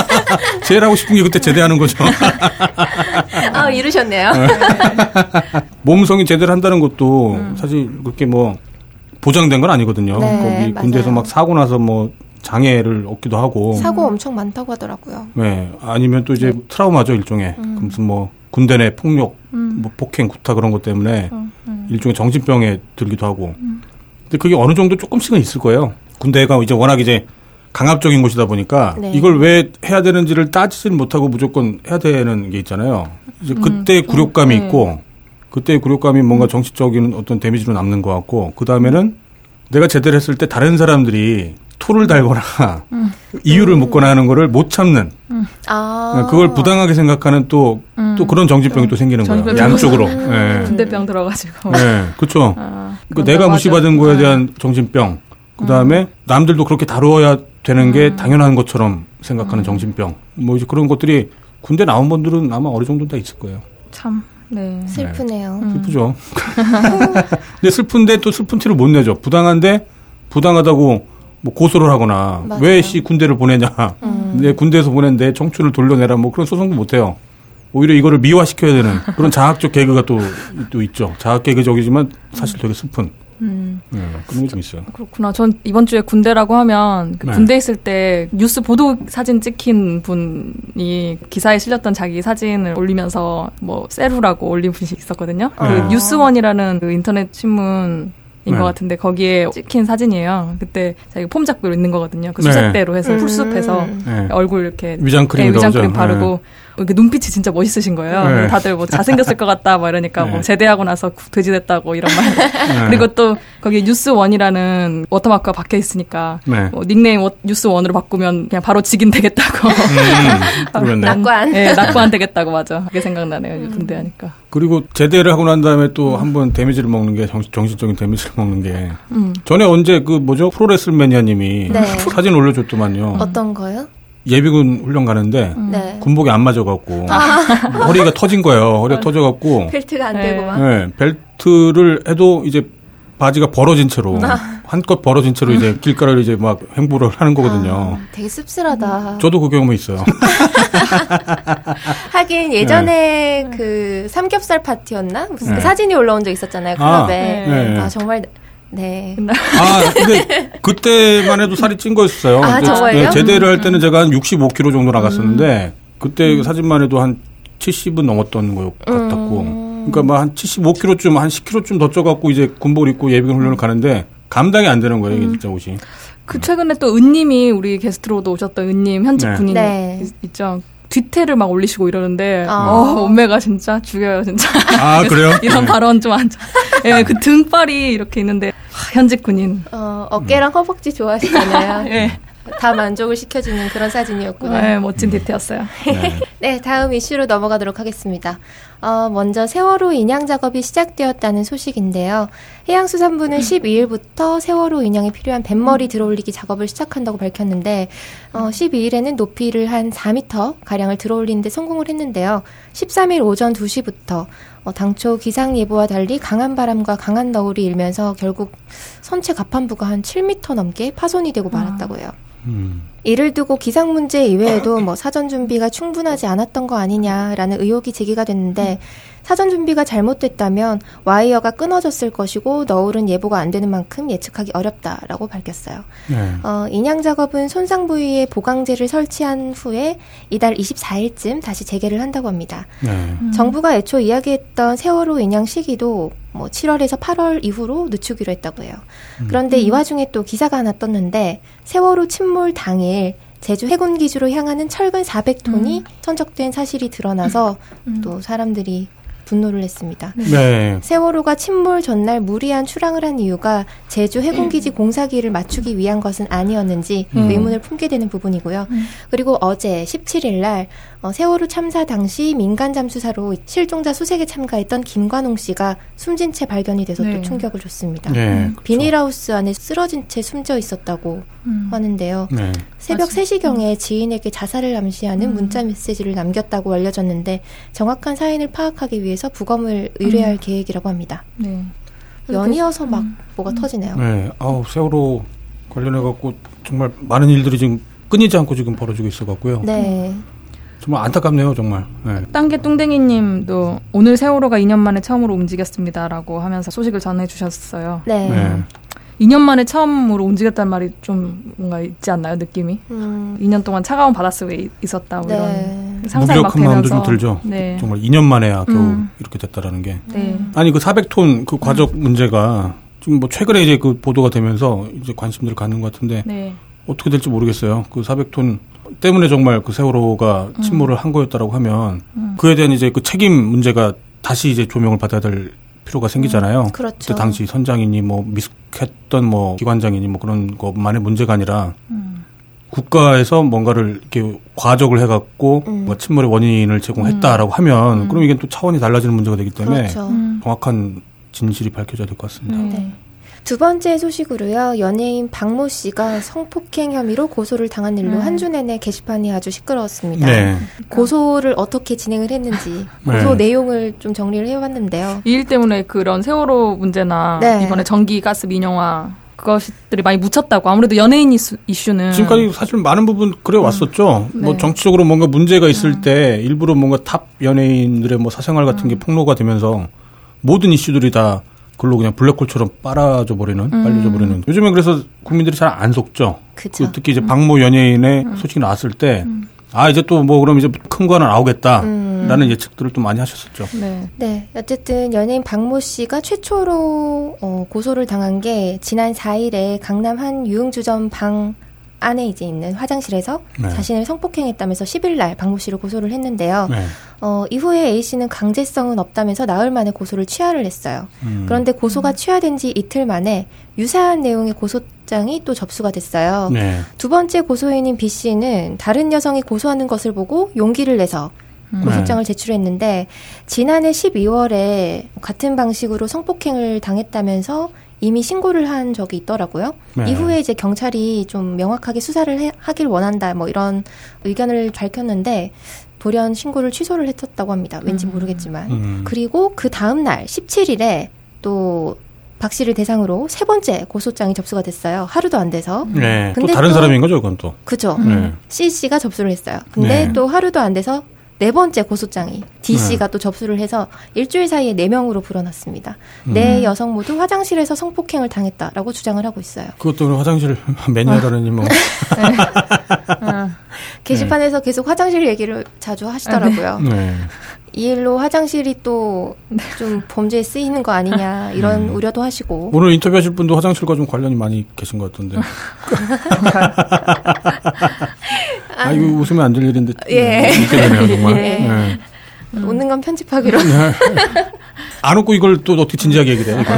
제일 하고 싶은 게 그때 제대하는 거죠. 아, 이루셨네요. 몸성이 제대를 한다는 것도 사실 그렇게 뭐 보장된 건 아니거든요. 네, 거기. 군대에서 막 사고 나서 뭐 장애를 얻기도 하고. 사고 엄청 많다고 하더라고요. 네. 아니면 또 이제 트라우마죠, 일종의. 그 무슨 뭐 군대 내 폭력, 뭐 폭행, 구타 그런 것 때문에 일종의 정신병에 들기도 하고. 근데 그게 어느 정도 조금씩은 있을 거예요. 군대가 이제 워낙 이제 강압적인 곳이다 보니까 네. 이걸 왜 해야 되는지를 따지지는 못하고 무조건 해야 되는 게 있잖아요. 이제 그때 굴욕감이 네. 있고 그때 굴욕감이 뭔가 정치적인 어떤 데미지로 남는 것 같고 그 다음에는 내가 제대로 했을 때 다른 사람들이 토를 달거나 이유를 묻거나 하는 거를 못 참는 아. 그걸 부당하게 생각하는 또, 또 그런 정신병이 또 생기는 거예요. 양쪽으로. 예. 군대병 들어가지고. 네, 그렇죠. 아, 그 맞아, 내가 맞아. 무시받은 거에 네. 대한 정신병. 그 다음에 남들도 그렇게 다루어야 되는 게 당연한 것처럼 생각하는 정신병. 뭐 이제 그런 것들이 군대 나온 분들은 아마 어느 정도 다 있을 거예요. 참. 네. 슬프네요. 슬프죠. 근데 슬픈데 또 슬픈 티를 못 내죠. 부당한데 부당하다고 뭐 고소를 하거나. 왜 씨 군대를 보내냐. 내 군대에서 보낸 내 청춘을 돌려내라 뭐 그런 소송도 못 해요. 오히려 이거를 미화시켜야 되는 그런 자학적 개그가 또, 또 있죠. 자학 개그적이지만 사실 되게 슬픈 음. 네, 그런 게 좀 있어요. 그렇구나. 전 이번 주에 군대라고 하면 그 네. 군대 있을 때 뉴스 보도 사진 찍힌 분이 기사에 실렸던 자기 사진을 올리면서 뭐 세루라고 올린 분이 있었거든요. 그 아. 뉴스원이라는 그 인터넷 신문 인 네. 것 같은데 거기에 찍힌 사진이에요. 그때 자기가 폼 잡고 있는 거거든요. 그 네. 수색대로 해서 음. 풀숲에서 네. 얼굴 이렇게 위장크림 네, 위장크림 들어가죠. 바르고 이렇게 눈빛이 진짜 멋있으신 거예요. 네. 다들 뭐 잘생겼을 것 같다 막 이러니까 네. 뭐 제대하고 나서 구- 돼지 됐다고 이런 말. 네. 그리고 또 거기 뉴스원이라는 워터마크가 박혀 있으니까 네. 뭐 닉네임 워- 뉴스원으로 바꾸면 그냥 바로 직인 되겠다고. 음, 그러네. 낙관. 네, 낙관 되겠다고 맞아. 그게 생각나네요. 군대 하니까. 그리고 제대를 하고 난 다음에 또 한 번 데미지를 먹는 게 정신, 정신적인 데미지를 먹는 게 음. 전에 언제 그 뭐죠 프로레슬 매니아님이 네. 사진 올려줬더만요. 어떤 거요? 예비군 훈련 가는데 네. 군복이 안 맞아갖고 허리가 터진 거예요. 허리가 터져갖고 펠트가 안 네. 되고 막. 네, 벨트를 해도 이제 바지가 벌어진 채로 한껏 벌어진 채로 이제 길가를 이제 막 행보를 하는 거거든요. 아, 되게 씁쓸하다. 저도 그 경험이 있어요. 하긴 예전에 그 삼겹살 파티였나? 무슨 네. 사진이 올라온 적 있었잖아요. 아, 클럽에. 네. 아, 정말 네. 아, 근데 그때만 해도 살이 찐 거였어요. 아, 정말요? 네, 제대를 할 때는 제가 한 65kg 정도 나갔었는데 그때 사진만 해도 한 70은 넘었던 것 같았고. 그러니까 뭐한 75kg쯤 한 10kg쯤 더 쪄갖고 이제 군복을 입고 예비군 훈련을 가는데 감당이 안 되는 거예요, 이게 진짜 옷이. 그 최근에 또 은님이 우리 게스트로도 오셨던 은님 현직 네. 군인 네. 있- 있죠. 뒤태를 막 올리시고 이러는데 아. 어, 몸매가 진짜 죽여요 진짜. 아, 그래요? 이런 발언 좀 안. 예, 그 등발이 이렇게 있는데 하, 현직 군인. 어, 어깨랑 허벅지 좋아하시잖아요. 예, 다 만족을 시켜주는 그런 사진이었구나. 예, 멋진 뒤태였어요. 네. 네, 다음 이슈로 넘어가도록 하겠습니다. 어, 먼저 세월호 인양 작업이 시작되었다는 소식인데요. 해양수산부는 12일부터 세월호 인양에 필요한 뱃머리 들어올리기 작업을 시작한다고 밝혔는데, 어, 12일에는 높이를 한 4m 가량을 들어올리는데 성공을 했는데요. 13일 오전 2시부터 어, 당초 기상 예보와 달리 강한 바람과 강한 너울이 일면서 결국 선체 가판부가 한 7m 넘게 파손이 되고 말았다고 해요. 음. 이를 두고 기상 문제 이외에도 뭐 사전 준비가 충분하지 않았던 거 아니냐라는 의혹이 제기가 됐는데 사전 준비가 잘못됐다면 와이어가 끊어졌을 것이고 너울은 예보가 안 되는 만큼 예측하기 어렵다라고 밝혔어요. 네. 어, 인양 작업은 손상 부위에 보강제를 설치한 후에 이달 24일쯤 다시 재개를 한다고 합니다. 네. 정부가 애초 이야기했던 세월호 인양 시기도 뭐 7월에서 8월 이후로 늦추기로 했다고 해요. 그런데 이 와중에 또 기사가 하나 떴는데 세월호 침몰 당일 제주 해군 기지로 향하는 철근 400톤이 선적된 사실이 드러나서 또 사람들이 분노를 했습니다. 네. 세월호가 침몰 전날 무리한 출항을 한 이유가 제주 해군기지 공사기를 맞추기 위한 것은 아니었는지 음. 의문을 품게 되는 부분이고요. 그리고 어제 17일 날 어, 세월호 참사 당시 민간 잠수사로 실종자 수색에 참가했던 김관홍 씨가 숨진 채 발견이 돼서 네. 또 충격을 줬습니다. 네. 비닐하우스 안에 쓰러진 채 숨져 있었다고 음. 하는데요. 네. 새벽 맞아요. 3시경에 지인에게 자살을 암시하는 음. 문자 메시지를 남겼다고 알려졌는데 정확한 사인을 파악하기 위해서 부검을 의뢰할 음. 계획이라고 합니다. 네. 연이어서 막 음. 뭐가 터지네요. 네. 아우, 세월호 관련해 갖고 정말 많은 일들이 지금 끊이지 않고 지금 벌어지고 있어 갖고요. 네. 정말 안타깝네요, 정말. 네. 땅개 뚱땡이님도 오늘 세월호가 2년 만에 처음으로 움직였습니다라고 하면서 소식을 전해주셨어요. 네. 네. 2년 만에 처음으로 움직였다는 말이 좀 뭔가 있지 않나요? 느낌이? 음, 2년 동안 차가운 바닷속에 있었다. 뭐 네. 이런 상상이 막 무기력한 마음도 되면서. 좀 들죠. 네. 정말 2년 만에야 겨우 음. 이렇게 됐다라는 게. 네. 아니 그 400톤 그 과적 문제가 지금 뭐 최근에 이제 그 보도가 되면서 이제 관심들 을 갖는 것 같은데 네. 어떻게 될지 모르겠어요. 그 400톤 때문에 정말 그 세월호가 침몰을 한 거였다라고 하면 음. 그에 대한 이제 그 책임 문제가 다시 이제 조명을 받아야 될 필요가 생기잖아요. 그렇죠. 그때 당시 선장이니 뭐 미숙했던 뭐 기관장이니 뭐 그런 것만의 문제가 아니라 음. 국가에서 뭔가를 이렇게 과적을 해갖고 음. 뭐 침몰의 원인을 제공했다라고 하면 음. 그럼 이게 또 차원이 달라지는 문제가 되기 때문에 그렇죠. 음. 정확한 진실이 밝혀져야 될 것 같습니다. 네. 네. 두 번째 소식으로요. 연예인 박모 씨가 성폭행 혐의로 고소를 당한 일로 음. 한주 내내 게시판이 아주 시끄러웠습니다. 네. 고소를 어떻게 진행을 했는지 네. 고소 내용을 좀 정리를 해봤는데요. 이 일 때문에 그런 세월호 문제나 네. 이번에 전기 가스 민영화 그것들이 많이 묻혔다고 아무래도 연예인 이슈, 이슈는 지금까지 사실 많은 부분 그래 왔었죠. 네. 뭐 정치적으로 뭔가 문제가 있을 때 일부러 뭔가 탑 연예인들의 뭐 사생활 같은 게 폭로가 되면서 모든 이슈들이 다 글로 그냥 블랙홀처럼 빨아져 버리는, 빨려져 버리는. 요즘엔 그래서 국민들이 잘 안 속죠. 그쵸. 그 특히 이제 박모 연예인의 소식이 나왔을 때, 아 이제 또 뭐 그럼 이제 큰 거 하나 나오겠다라는 예측들을 또 많이 하셨었죠. 네. 네, 어쨌든 연예인 박모 씨가 최초로 어, 고소를 당한 게 지난 4일에 강남 한 유흥주점 방 안에 이제 있는 화장실에서 네. 자신을 성폭행했다면서 10일 날 박모 씨를 고소를 했는데요. 네. 어, 이후에 A 씨는 강제성은 없다면서 나흘 만에 고소를 취하를 했어요. 음. 그런데 고소가 취하된 지 이틀 만에 유사한 내용의 고소장이 또 접수가 됐어요. 네. 두 번째 고소인인 B 씨는 다른 여성이 고소하는 것을 보고 용기를 내서 음. 고소장을 제출했는데 지난해 12월에 같은 방식으로 성폭행을 당했다면서 이미 신고를 한 적이 있더라고요. 네. 이후에 이제 경찰이 좀 명확하게 수사를 해- 하길 원한다 뭐 이런 의견을 밝혔는데 돌연 신고를 취소를 했었다고 합니다. 왠지 모르겠지만. 음. 그리고 그 다음 날 17일에 또 박 씨를 대상으로 세 번째 고소장이 접수가 됐어요. 하루도 안 돼서. 네. 또 근데 다른 또- 사람인 거죠, 그건 또. 그죠. 네. C 씨가 접수를 했어요. 근데 네. 또 하루도 안 돼서 네 번째 고소장이 D 네. 씨가 또 접수를 해서 일주일 사이에 네 명으로 불어났습니다. 음. 네 여성 모두 화장실에서 성폭행을 당했다라고 주장을 하고 있어요. 그것도 화장실 매니아라느니 뭐. 아, 게시판에서 계속 화장실 얘기를 자주 하시더라고요. 네. 이 일로 화장실이 또 좀 범죄에 쓰이는 거 아니냐 이런 음. 우려도 하시고. 오늘 인터뷰하실 분도 화장실과 좀 관련이 많이 계신 것 같던데. 아, 이거 웃으면 안 될 일인데. 예. 웃게 되네요, 정말. 예. 네. 웃는 건 편집하기로. 안 웃고 이걸 또 어떻게 진지하게 얘기해. 이거.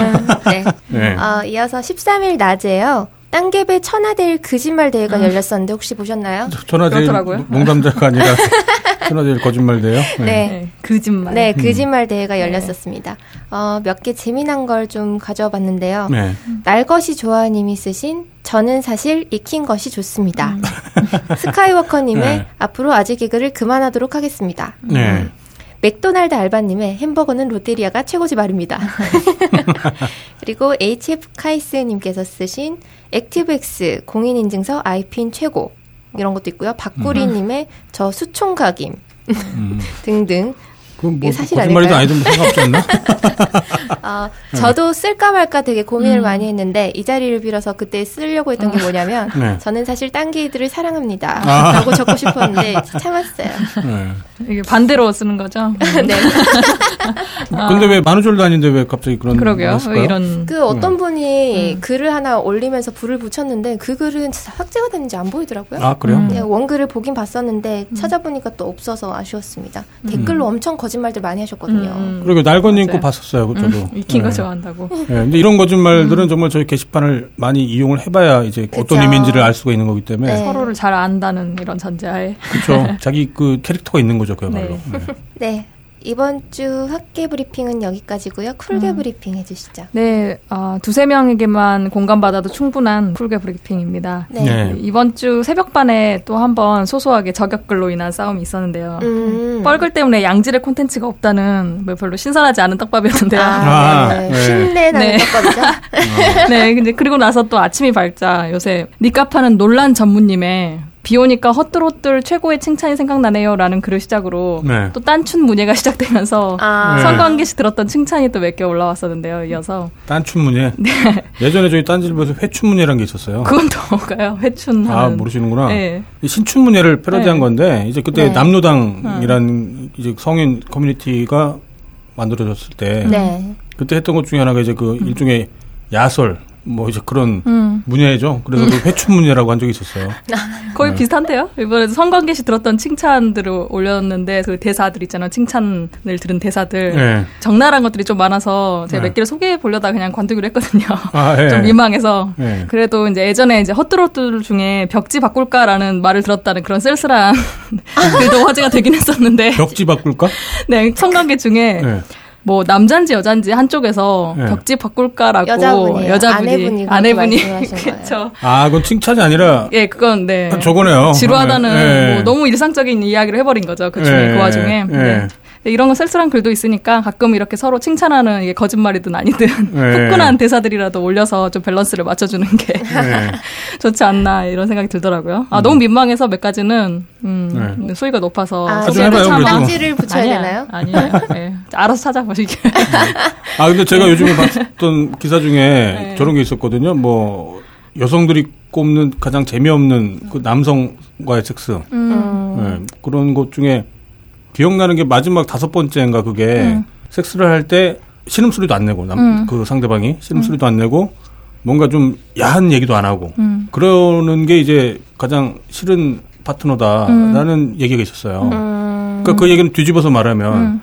네. 네. 어, 이어서 13일 낮에요. 땅개배 천하대일 거짓말 대회가 열렸었는데 혹시 보셨나요? 그렇더라고요. 농담자가 아니라 천하제일 거짓말 대요. 네. 네. 거짓말. 네, 거짓말 대회가 열렸었습니다. 어, 몇 개 재미난 걸 좀 가져봤는데요. 네. 날 것이 좋아 님이 쓰신 저는 사실 익힌 것이 좋습니다. 스카이워커 님의 네. 앞으로 아재 개그를 그만하도록 하겠습니다. 네. 맥도날드 알바님의 햄버거는 롯데리아가 최고지 말입니다. 그리고 HF 카이스님께서 쓰신 액티브엑스 공인인증서 아이핀 최고 이런 것도 있고요. 박구리님의 저 숫총각임 음. 등등. 그건 뭐 사실 거짓말이든 아닐까요? 아니든 뭐 상관없지 않나? 어, 네. 저도 쓸까 말까 되게 고민을 음. 많이 했는데 이 자리를 빌어서 그때 쓰려고 했던 게 뭐냐면 네. 저는 사실 딴 게이들을 사랑합니다 아. 라고 적고 싶었는데 참았어요. 네. 이게 반대로 쓰는 거죠. 네. 근데 왜 만우절도 아닌데 왜 갑자기 그런 아. 그러게요. 이런 그 어떤 분이 음. 글을 하나 올리면서 불을 붙였는데 그 글은 진짜 삭제가 됐는지 안 보이더라고요. 아 그래요? 음. 네, 원글을 보긴 봤었는데 찾아보니까 또 없어서 아쉬웠습니다. 댓글로 엄청 거 짓말들 많이 하셨거든요. 음. 그리고 날건님. 거 봤었어요. 저도. 익힌 거 네. 좋아한다고. 예, 근데 이런 거짓말들은 정말 저희 게시판을 많이 이용을 해봐야 이제 어떤 그쵸. 의미인지를 알 수가 있는 거기 때문에 네. 서로를 잘 안다는 이런 전제하에. 그렇죠. 자기 그 캐릭터가 있는 거죠, 그야말로. 네. 네. 네. 이번 주 학계 브리핑은 여기까지고요. 쿨계 음. 브리핑 해주시죠. 네, 어, 두세 명에게만 공감받아도 충분한 쿨게 브리핑입니다. 네. 네. 이번 주 새벽반에 또 한 번 소소하게 저격글로 인한 싸움이 있었는데요. 음. 뻘글 때문에 양질의 콘텐츠가 없다는 뭐 별로 신선하지 않은 떡밥이었는데요. 아, 아, 네. 네. 신내 나는 네. 떡밥이죠. 네, 근데 그리고 나서 또 아침이 밝자 요새 니값하는 논란 전무님의 비 오니까 헛들헛들 최고의 칭찬이 생각나네요라는 글을 시작으로 네. 또 딴춘 문예가 시작되면서 아. 네. 선관계시 들었던 칭찬이 또 몇 개 올라왔었는데요. 이어서 딴춘 문예. 예전에 저희 딴질보에서 회춘 문예라는 게 있었어요. 그건 또 뭔가요? 회춘 아. 모르시는구나. 네. 이 신춘 문예를 패러디한 네. 건데, 이제 그때 네. 남노당이란 이제 성인 커뮤니티가 만들어졌을 때, 네. 그때 했던 것 중에 하나가 이제 그 일종의 야설, 뭐 이제 그런 음. 문예죠. 그래서 그 회춘 문예라고 한 적이 있었어요. 거의 네. 비슷한데요? 이번에 선관계 시 들었던 칭찬들을 올렸는데 그 대사들 있잖아요. 칭찬을 들은 대사들. 네. 적나라한 것들이 좀 많아서 제가 네. 몇 개를 소개해 보려다 그냥 관두기로 했거든요. 아, 예. 좀 민망해서. 네. 그래도 이제 예전에 이제 헛들헛들 중에 벽지 바꿀까라는 말을 들었다는 그런 쓸쓸한 글도 화제가 되긴 했었는데. 벽지 바꿀까? 네, 성관계 중에 네. 뭐 남잔지 여잔지 한쪽에서 네. 벽지 바꿀까라고 여자분이에요. 여자분이 아내분이. 그렇죠. 아, 그건 칭찬이 아니라 예, 그건 네. 저거네요. 지루하다는 네. 뭐 너무 일상적인 이야기를 해버린 거죠. 그 중에 네. 그 와중에. 네. 네. 이런 건 쓸쓸한 글도 있으니까 가끔 이렇게 서로 칭찬하는 이게 거짓말이든 아니든 네. 후끈한 대사들이라도 올려서 좀 밸런스를 맞춰주는 게 네. 좋지 않나 이런 생각이 들더라고요. 아 너무 민망해서 몇 가지는 음, 네. 소리가 높아서 아. 멘트를 붙여야 아니야, 되나요? 아니에요. 네. 알아서 찾아보시길. 아, 근데 제가 요즘에 봤던 기사 중에 네. 저런 게 있었거든요. 뭐, 여성들이 꼽는 가장 재미없는 그 남성과의 섹스. 음. 네, 그런 것 중에 기억나는 게 마지막 다섯 번째인가 그게 음. 섹스를 할 때 신음소리도 안 내고 남, 음. 그 상대방이 신음소리도 안 내고 뭔가 좀 야한 얘기도 안 하고 음. 그러는 게 이제 가장 싫은 파트너다라는 얘기가 있었어요. 음. 그러니까 그 얘기는 뒤집어서 말하면 음.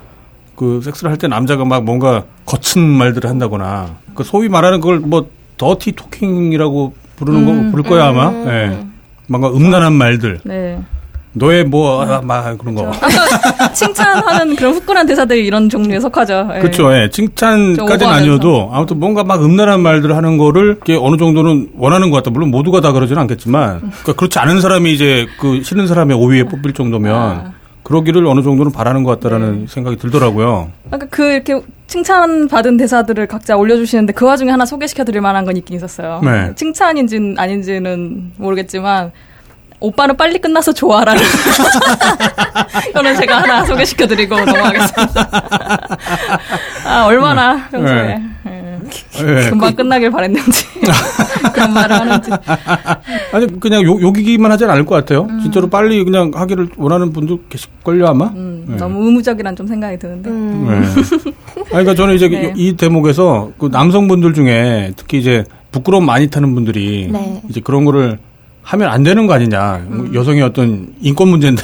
그 섹스를 할 때 남자가 막 뭔가 거친 말들을 한다거나 그 소위 말하는 그걸 뭐 더티 토킹이라고 부르는 거 음. 부를 거야 아마. 음. 예. 뭔가 음란한 말들. 네. 너의 뭐막 그런 거. 아까 칭찬하는 그런 후끈한 대사들이 이런 종류에 속하죠. 예. 그렇죠. 예. 좀 칭찬까지는. 아니어도 아무튼 뭔가 막 음란한 말들을 하는 거를 어느 정도는 원하는 것 같다. 물론 모두가 다 그러지는 않겠지만 그러니까 그렇지 않은 사람이 이제 그 싫은 사람의 5위에 뽑힐 정도면 아. 그러기를 어느 정도는 바라는 것 같다라는 생각이 들더라고요. 아까 그 이렇게 칭찬 받은 대사들을 각자 올려주시는데 그 와중에 하나 소개시켜드릴 만한 건 있긴 있었어요. 네. 칭찬인지는 아닌지는 모르겠지만 오빠는 빨리 끝나서 좋아라는 이거는 제가 하나 소개시켜드리고 넘어가겠습니다. 아 얼마나 평소에 예, 예. 금방 끝나길 바랬는지 그런 말을 하는지 아니 그냥 욕, 욕이기만 하진 않을 것 같아요. 진짜로 빨리 그냥 하기를 원하는 분도 계실걸요 아마. 음, 네. 너무 의무적이란 좀 생각이 드는데 음. 네. 아니, 그러니까 저는 이제 네. 이 대목에서 그 남성분들 중에 특히 이제 부끄러움 많이 타는 분들이 네. 이제 그런 거를 하면 안 되는 거 아니냐. 뭐 여성의 어떤 인권 문제인데.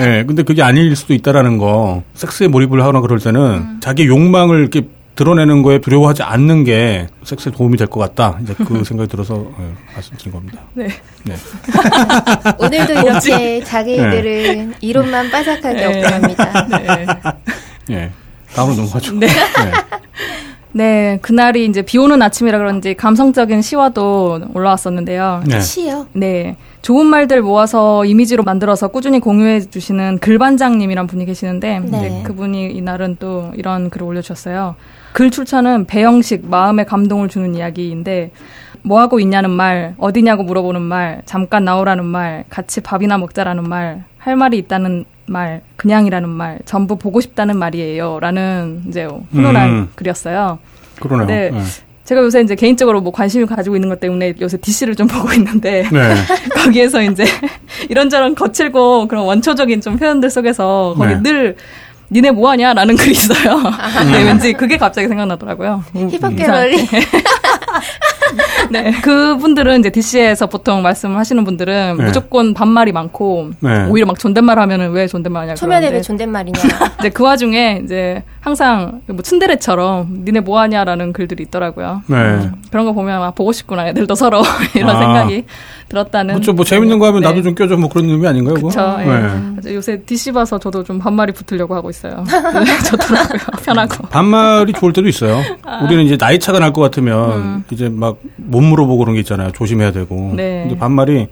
예. 근데 그게 아닐 수도 있다라는 거. 섹스에 몰입을 하거나 그럴 때는 자기 욕망을 이렇게 드러내는 거에 두려워하지 않는 게 섹스에 도움이 될 것 같다. 이제 그 생각이 들어서 예, 말씀드린 겁니다. 네. 네. 오늘도 이렇게 자기 일들은 이론만 빠삭하게 네. 없답니다. 네. 예. 다음으로 넘어가죠. 네. 네, 그날이 이제 비 오는 아침이라 그런지 감성적인 시와도 올라왔었는데요. 네. 시요. 네. 좋은 말들 모아서 이미지로 만들어서 꾸준히 공유해 주시는 글반장님이란 분이 계시는데 네. 이제 그분이 이날은 또 이런 글을 올려주셨어요. 글 출처는 배영식 마음에 감동을 주는 이야기인데 뭐 하고 있냐는 말, 어디냐고 물어보는 말, 잠깐 나오라는 말, 같이 밥이나 먹자라는 말, 할 말이 있다는 말, 그냥이라는 말, 전부 보고 싶다는 말이에요.라는 이제 훈훈한 음. 글이었어요. 그러네요. 네. 네. 제가 요새 이제 개인적으로 뭐 관심을 가지고 있는 것 때문에 요새 DC를 좀 보고 있는데 네. 거기에서 이제 이런저런 거칠고 그런 원초적인 좀 표현들 속에서 거기 네. 늘 니네 뭐하냐? 라는 글이 있어요. 네, 왠지 그게 갑자기 생각나더라고요. 힙합 음, 갤러리. 네. 그분들은 이제 DC에서 보통 말씀을 하시는 분들은 네. 무조건 반말이 많고 네. 오히려 막 존댓말 하면은 왜 존댓말 하냐 초면에 왜 그러는데 존댓말이냐. 이제 그 와중에 이제 항상 뭐 츤데레처럼 니네 뭐 하냐라는 글들이 있더라고요. 네. 음, 그런 거 보면 아, 보고 싶구나 애들도 서로 이런 아. 생각이 들었다는. 뭐좀 뭐 재밌는 거 하면 네. 나도 좀 껴줘 뭐 그런 의미 아닌가요? 그거? 그쵸. 예. 네. 요새 DC 봐서 저도 좀 반말이 붙으려고 하고 있어요. 네, 좋더라고요. 편하고. 반말이 좋을 때도 있어요. 아. 우리는 이제 나이 차가 날 것 같으면 이제 막 못 물어보고 그런 게 있잖아요. 조심해야 되고. 음. 네. 근데 반말이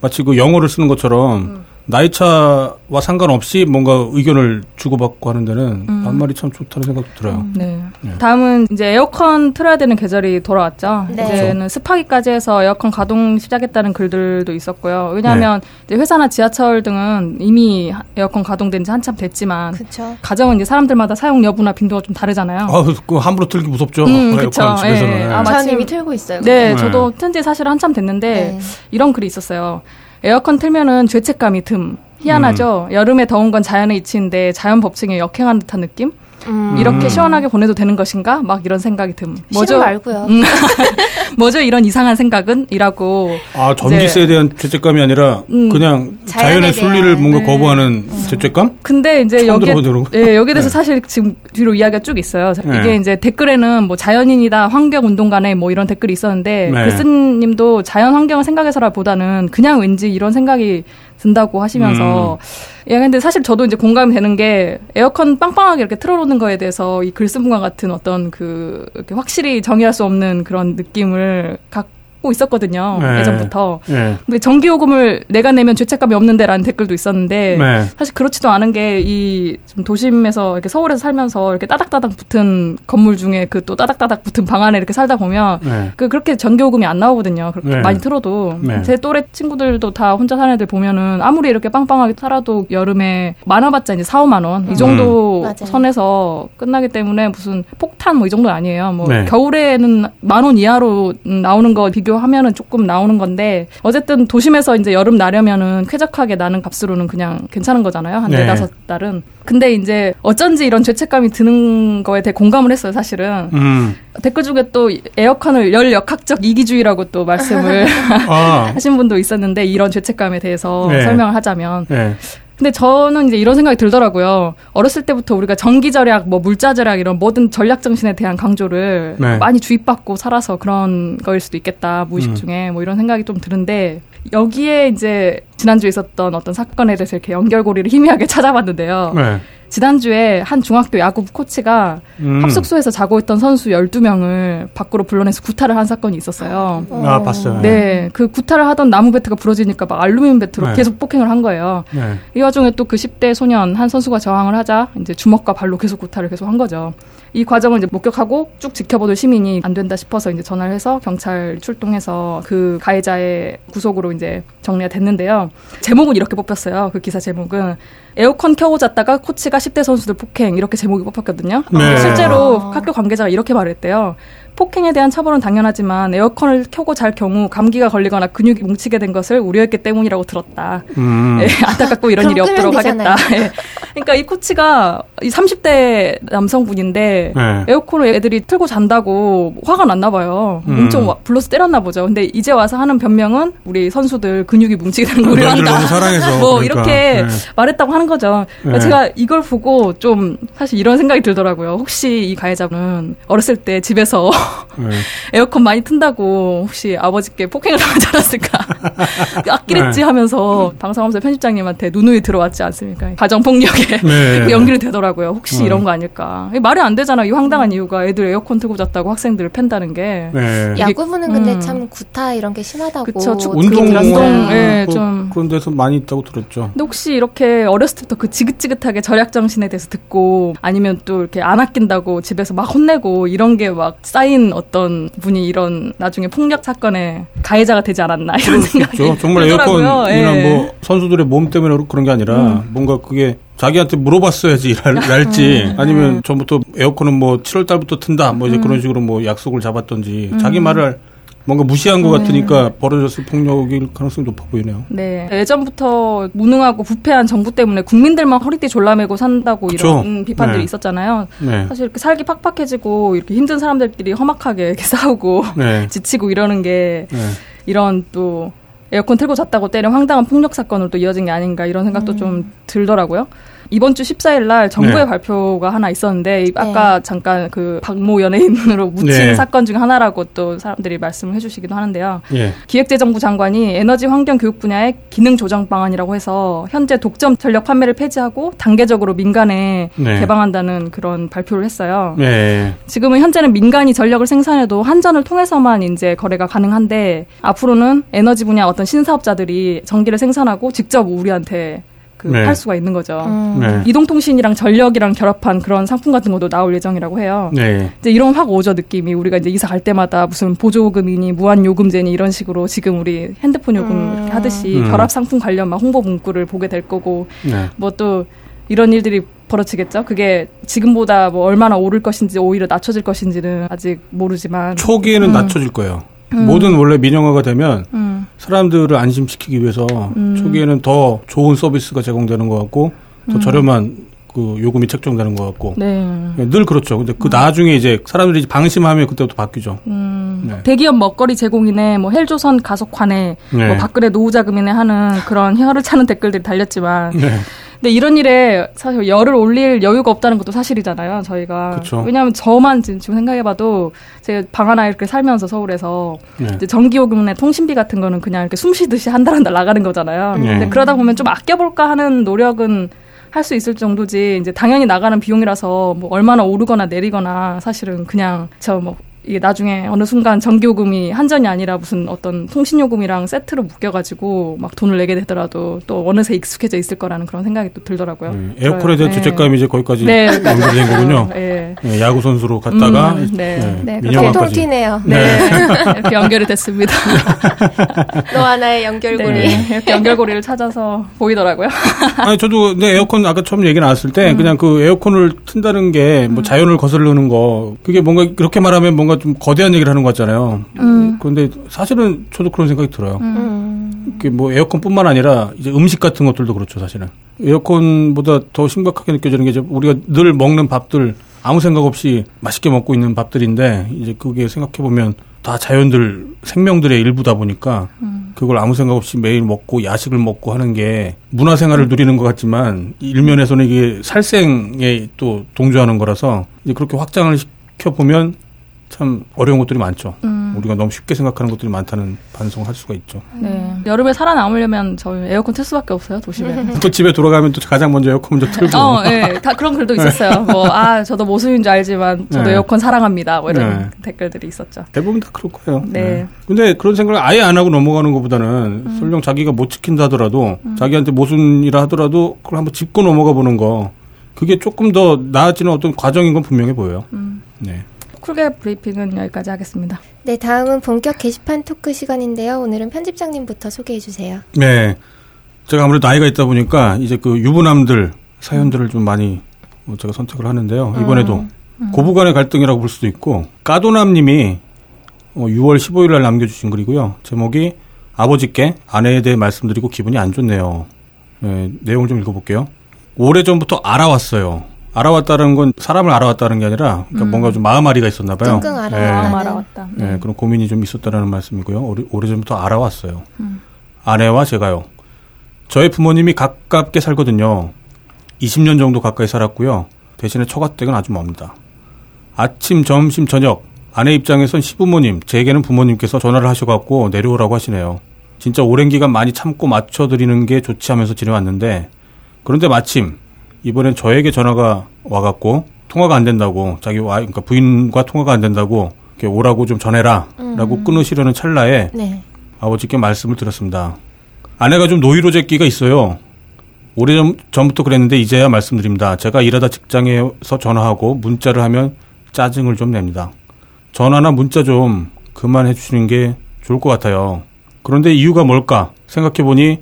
마치 그 영어를 쓰는 것처럼 음. 나이 차와 상관없이 뭔가 의견을 주고받고 하는 데는 음. 반말이 참 좋다는 생각도 들어요. 네. 다음은 이제 에어컨 틀어야 되는 계절이 돌아왔죠. 네. 이제는 습하기까지 해서 에어컨 가동 시작했다는 글들도 있었고요. 왜냐하면 이제 회사나 지하철 등은 이미 에어컨 가동된 지 한참 됐지만 그쵸. 가정은 이제 사람들마다 사용 여부나 빈도가 좀 다르잖아요. 아, 그 함부로 틀기 무섭죠. 음, 에어컨 그쵸. 집에서는. 예. 아, 저 마침- 이미 틀고 있어요. 네, 네. 저도 튼 지 사실 한참 됐는데 네. 이런 글이 있었어요. 에어컨 틀면은 죄책감이 듬. 희한하죠. 음. 여름에 더운 건 자연의 이치인데 자연 법칙에 역행하는 듯한 느낌? 음. 이렇게 음. 시원하게 보내도 되는 것인가? 막 이런 생각이 듬. 싫음 말고요. 음. 뭐죠 이런 이상한 생각은? 이라고. 아, 전기세에 대한 죄책감이 아니라 음. 그냥 자연의 순리를 뭔가 네. 거부하는 죄책감? 근데 이제 거. 예, 여기에 대해서 네. 사실 지금 뒤로 이야기가 쭉 있어요. 네. 이게 이제 댓글에는 뭐 자연인이다, 환경운동가네 뭐 이런 댓글이 있었는데, 네. 글쓴님도 자연 환경을 생각해서라보다는 그냥 왠지 이런 생각이 든다고 하시면서, 음. 예, 근데 사실 저도 이제 공감이 되는 게 에어컨 빵빵하게 이렇게 틀어놓는 거에 대해서 이 글쓴 분과 같은 어떤 그, 이렇게 확실히 정의할 수 없는 그런 느낌을 갖고 있었거든요. 네. 예전부터. 예. 근데 전기요금을 내가 내면 죄책감이 없는데라는 댓글도 있었는데 네. 사실 그렇지도 않은 게이 도심에서 이렇게 서울에서 살면서 이렇게 따닥따닥 붙은 건물 중에 그 또 따닥따닥 붙은 방 안에 이렇게 살다 보면 네. 그 그렇게 전기요금이 안 나오거든요. 그렇게 네. 많이 틀어도 네. 제 또래 친구들도 다 혼자 사는 애들 보면은 아무리 이렇게 빵빵하게 살아도 여름에 많아봤자 이제 4, 5만 원 이 정도 음. 선에서 끝나기 때문에 무슨 폭탄 뭐 이 정도 아니에요. 뭐 네. 겨울에는 만 원 이하로 음, 나오는 거 비교 하면은 조금 나오는 건데 어쨌든 도심에서 이제 여름 나려면은 쾌적하게 나는 값으로는 그냥 괜찮은 거잖아요. 한 네. 네다섯 달은. 근데 이제 어쩐지 이런 죄책감이 드는 거에 대해 공감을 했어요, 사실은. 음. 댓글 중에 또 에어컨을 열 역학적 이기주의라고 또 말씀을 아. 하신 분도 있었는데 이런 죄책감에 대해서 네. 설명을 하자면 네. 근데 저는 이제 이런 생각이 들더라고요. 어렸을 때부터 우리가 전기 절약, 뭐 물자 절약 이런 모든 전략 정신에 대한 강조를 네. 많이 주입받고 살아서 그런 거일 수도 있겠다. 무의식 음. 중에 뭐 이런 생각이 좀 드는데 여기에 이제 지난주에 있었던 어떤 사건에 대해서 이렇게 연결고리를 희미하게 찾아봤는데요. 네. 지난주에 한 중학교 야구 코치가 음. 합숙소에서 자고 있던 선수 12명을 밖으로 불러내서 구타를 한 사건이 있었어요. 아, 봤어요. 네, 그 구타를 하던 나무 배트가 부러지니까 막 알루미늄 배트로 네. 계속 폭행을 한 거예요. 네. 이 와중에 또 그 10대 소년 한 선수가 저항을 하자 이제 주먹과 발로 계속 구타를 계속 한 거죠. 이 과정을 이제 목격하고 쭉 지켜보던 시민이 안 된다 싶어서 이제 전화를 해서 경찰 출동해서 그 가해자의 구속으로 이제 정리가 됐는데요. 제목은 이렇게 뽑혔어요. 그 기사 제목은 에어컨 켜고 잤다가 코치가 10대 선수들 폭행 이렇게 제목이 뽑혔거든요. 네. 실제로 아. 학교 관계자가 이렇게 말했대요. 폭행에 대한 처벌은 당연하지만 에어컨을 켜고 잘 경우 감기가 걸리거나 근육이 뭉치게 된 것을 우려했기 때문이라고 들었다. 음. 예, 안타깝고 이런 일이 없도록 되잖아요. 하겠다. 예. 그러니까 이 코치가 이 30대 남성분인데 네. 에어컨을 애들이 틀고 잔다고 화가 났나 봐요. 음. 엄청 와- 불러서 때렸나 보죠. 근데 이제 와서 하는 변명은 우리 선수들 근육이 뭉치게 되는 거 너희들 우려한다. 너무 사랑해서. 뭐 그러니까. 이렇게 네. 말했다고 하는 거죠. 그러니까 네. 제가 이걸 보고 좀 사실 이런 생각이 들더라고요. 혹시 이 가해자는 어렸을 때 집에서 네. 에어컨 많이 튼다고 혹시 아버지께 폭행을 당하지 않았을까 아끼랬지 네. 하면서 방송하면서 편집장님한테 누누이 들어왔지 않습니까 가정 폭력에 네. 그 연기를 되더라고요 혹시 음. 이런 거 아닐까 말이 안 되잖아 이 황당한 이유가 애들 에어컨 틀고 잤다고 학생들을 팬다는 게 네. 야구부는 근데 음. 참 구타 이런 게 심하다고. 그쵸, 축구, 운동 운동, 운동 예, 그, 좀. 그런 데서 많이 있다고 들었죠. 근데 혹시 이렇게 어렸을 때부터 그 지긋지긋하게 절약 정신에 대해서 듣고 아니면 또 이렇게 안 아낀다고 집에서 막 혼내고 이런 게 막 쌓인 어떤 분이 이런 나중에 폭력 사건의 가해자가 되지 않았나 이런 생각이 그렇죠. 정말 들더라고요. 에어컨이나 예. 뭐 선수들의 몸 때문에 그런 게 아니라 뭔가 그게 자기한테 물어봤어야지 랄- 랄지 아니면 전부터 에어컨은 뭐 7월 달부터 튼다 뭐 이제 그런 식으로 뭐 약속을 잡았던지 자기 말을 뭔가 무시한 것 같으니까 벌어졌을 폭력일 가능성이 높아 보이네요. 네. 예전부터 무능하고 부패한 정부 때문에 국민들만 허리띠 졸라매고 산다고 그쵸? 이런 비판들이 네. 있었잖아요. 네. 사실 이렇게 살기 팍팍해지고 이렇게 힘든 사람들끼리 험악하게 이렇게 싸우고 네. 지치고 이러는 게 네. 이런 또 에어컨 틀고 잤다고 때려 황당한 폭력 사건으로 또 이어진 게 아닌가 이런 생각도 좀 들더라고요. 이번 주 14일 날 정부의 네. 발표가 하나 있었는데 이- 아까 잠깐 그 박모 연예인으로 묻힌 네. 사건 중 하나라고 또 사람들이 말씀을 해주시기도 하는데요. 예. 기획재정부 장관이 에너지 환경 교육 분야의 기능 조정 방안이라고 해서 현재 독점 전력 판매를 폐지하고 단계적으로 민간에 네. 개방한다는 그런 발표를 했어요. 네. 지금은 현재는 민간이 전력을 생산해도 한전을 통해서만 이제 거래가 가능한데 앞으로는 에너지 분야 어떤 신사업자들이 전기를 생산하고 직접 우리한테 그 네. 팔 수가 있는 거죠. 음. 네. 이동통신이랑 전력이랑 결합한 그런 상품 같은 것도 나올 예정이라고 해요. 네. 이제 이런 확 오죠 느낌이 우리가 이제 이사 갈 때마다 무슨 보조금이니 무한 요금제니 이런 식으로 지금 우리 핸드폰 요금 음. 이렇게 하듯이 음. 결합 상품 관련 막 홍보 문구를 보게 될 거고 네. 뭐또 이런 일들이 벌어지겠죠. 그게 지금보다 뭐 얼마나 오를 것인지 오히려 낮춰질 것인지는 아직 모르지만 초기에는 음. 낮춰질 거예요. 모든 원래 민영화가 되면 음, 사람들을 안심시키기 위해서 음. 초기에는 더 좋은 서비스가 제공되는 것 같고 더 저렴한 그 요금이 책정되는 것 같고 네. 늘 그렇죠. 근데 그 나중에 이제 사람들이 방심하면 그때부터 바뀌죠. 음, 네. 대기업 먹거리 제공이네, 뭐 헬조선 가속화네, 네. 뭐 박근혜 노후자금이네 하는 그런 혀를 차는 댓글들이 달렸지만 네. 근데 이런 일에 사실 열을 올릴 여유가 없다는 것도 사실이잖아요, 저희가. 그쵸. 왜냐하면 저만 지금 지금 생각해봐도 제가 방 하나 이렇게 살면서 서울에서 네. 이제 전기요금이나 통신비 같은 거는 그냥 이렇게 숨 쉬듯이 한 달 한 달 나가는 거잖아요. 네. 근데 그러다 보면 좀 아껴볼까 하는 노력은 할 수 있을 정도지 이제 당연히 나가는 비용이라서 뭐 얼마나 오르거나 내리거나 사실은 그냥 저뭐 이게 나중에 어느 순간 전기요금이 한전이 아니라 무슨 어떤 통신요금이랑 세트로 묶여가지고 막 돈을 내게 되더라도 또 어느새 익숙해져 있을 거라는 그런 생각이 또 들더라고요. 네. 에어컨에 대한 네. 죄책감이 이제 거기까지 네. 연결된 거군요. 네. 네, 야구 선수로 갔다가 음, 네. 네, 그렇게 민영화까지. 통기네요. 네. 이렇게 연결이 됐습니다. 너 하나의 연결고리. 네. 이렇게 연결고리를 찾아서 보이더라고요. 아니 저도 네 에어컨 아까 처음 얘기 나왔을 때 그냥 그 에어컨을 튼다는 게뭐 자연을 거스르는 거 그게 뭔가 그렇게 말하면 뭔가 좀 거대한 얘기를 하는 것 같잖아요. 음. 그런데 사실은 저도 그런 생각이 들어요. 음. 이게 뭐 에어컨뿐만 아니라 이제 음식 같은 것들도 그렇죠 사실은 에어컨보다 더 심각하게 느껴지는 게 이제 우리가 늘 먹는 밥들 아무 생각 없이 맛있게 먹고 있는 밥들인데 이제 그게 생각해 보면 다 자연들 생명들의 일부다 보니까 그걸 아무 생각 없이 매일 먹고 야식을 먹고 하는 게 문화 생활을 누리는 것 같지만 일면에서는 이게 살생에 또 동조하는 거라서 이제 그렇게 확장을 시켜 보면 참 어려운 것들이 많죠. 우리가 너무 쉽게 생각하는 것들이 많다는 반성할 수가 있죠. 네. 여름에 살아남으려면 저희 에어컨 틀 수밖에 없어요, 도심에. 또 집에 돌아가면 또 가장 먼저 에어컨 먼저 틀고. 어, 예. 다 그런 글도 있었어요. 뭐, 아, 저도 모순인 줄 알지만 저도 네. 에어컨 사랑합니다. 뭐 이런 네. 댓글들이 있었죠. 대부분 다 그럴 거예요. 네. 근데 그런 생각을 아예 안 하고 넘어가는 것보다는 설령 자기가 못 지킨다 하더라도 자기한테 모순이라 하더라도 그걸 한번 짚고 넘어가 보는 거 그게 조금 더 나아지는 어떤 과정인 건 분명해 보여요. 네. 쿨게 브리핑은 여기까지 하겠습니다. 네, 다음은 본격 게시판 토크 시간인데요. 오늘은 편집장님부터 소개해 주세요. 네. 제가 아무래도 나이가 있다 보니까 이제 그 유부남들 사연들을 좀 많이 뭐 제가 선택을 하는데요. 이번에도 고부간의 갈등이라고 볼 수도 있고 까도남님이 어, 6월 15일 날 남겨주신 글이고요. 제목이 아버지께 아내에 대해 말씀드리고 기분이 안 좋네요. 네, 내용을 좀 읽어볼게요. 오래전부터 알아왔어요. 알아왔다는 건 사람을 알아왔다는 게 아니라 그러니까 뭔가 좀 마음앓이가 있었나 봐요. 끙끙 앓아왔다. 네. 마음 나는. 알아왔다. 네, 그런 고민이 좀 있었다라는 말씀이고요. 오래, 오래전부터 알아왔어요. 아내와 제가요. 저희 부모님이 가깝게 살거든요. 20년 정도 가까이 살았고요. 대신에 처가댁은 아주 멉니다. 아침, 점심, 저녁 아내 입장에선 시부모님, 제게는 부모님께서 전화를 하셔갖고 내려오라고 하시네요. 진짜 오랜 기간 많이 참고 맞춰드리는 게 좋지 하면서 지내왔는데 그런데 마침 이번엔 저에게 전화가 와갖고 통화가 안 된다고 자기 와 그러니까 부인과 통화가 안 된다고 이렇게 오라고 좀 전해라라고 끊으시려는 찰나에 네. 아버지께 말씀을 드렸습니다. 아내가 좀 노이로제끼가 있어요. 오래전 전부터 그랬는데 이제야 말씀드립니다. 제가 일하다 직장에서 전화하고 문자를 하면 짜증을 좀 냅니다. 전화나 문자 좀 그만해 주시는 게 좋을 것 같아요. 그런데 이유가 뭘까 생각해 보니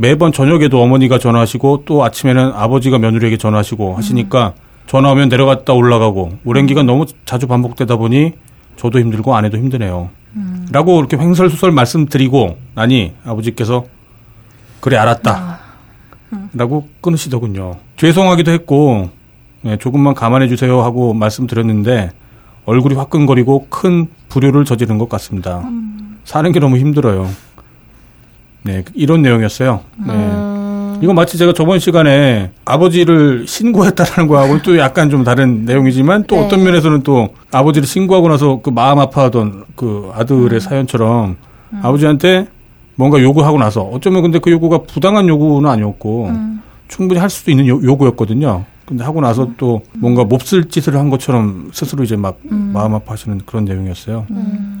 매번 저녁에도 어머니가 전화하시고 또 아침에는 아버지가 며느리에게 전화하시고 하시니까 전화 오면 내려갔다 올라가고 오랜 기간 너무 자주 반복되다 보니 저도 힘들고 아내도 힘드네요. 라고 이렇게 횡설수설 말씀드리고 나니 아버지께서 그래 알았다. 라고 끊으시더군요. 죄송하기도 했고 네, 조금만 감안해 주세요 하고 말씀드렸는데 얼굴이 화끈거리고 큰 불효를 저지른 것 같습니다. 사는 게 너무 힘들어요. 네, 이런 내용이었어요. 네. 음, 이건 마치 제가 저번 시간에 아버지를 신고했다라는 거하고는 또 약간 좀 다른 내용이지만 또 네. 어떤 면에서는 또 아버지를 신고하고 나서 그 마음 아파하던 그 아들의 사연처럼 아버지한테 뭔가 요구하고 나서 어쩌면 근데 그 요구가 부당한 요구는 아니었고 충분히 할 수도 있는 요, 요구였거든요. 근데 하고 나서 또 뭔가 몹쓸 짓을 한 것처럼 스스로 이제 막 마음 아파하시는 그런 내용이었어요.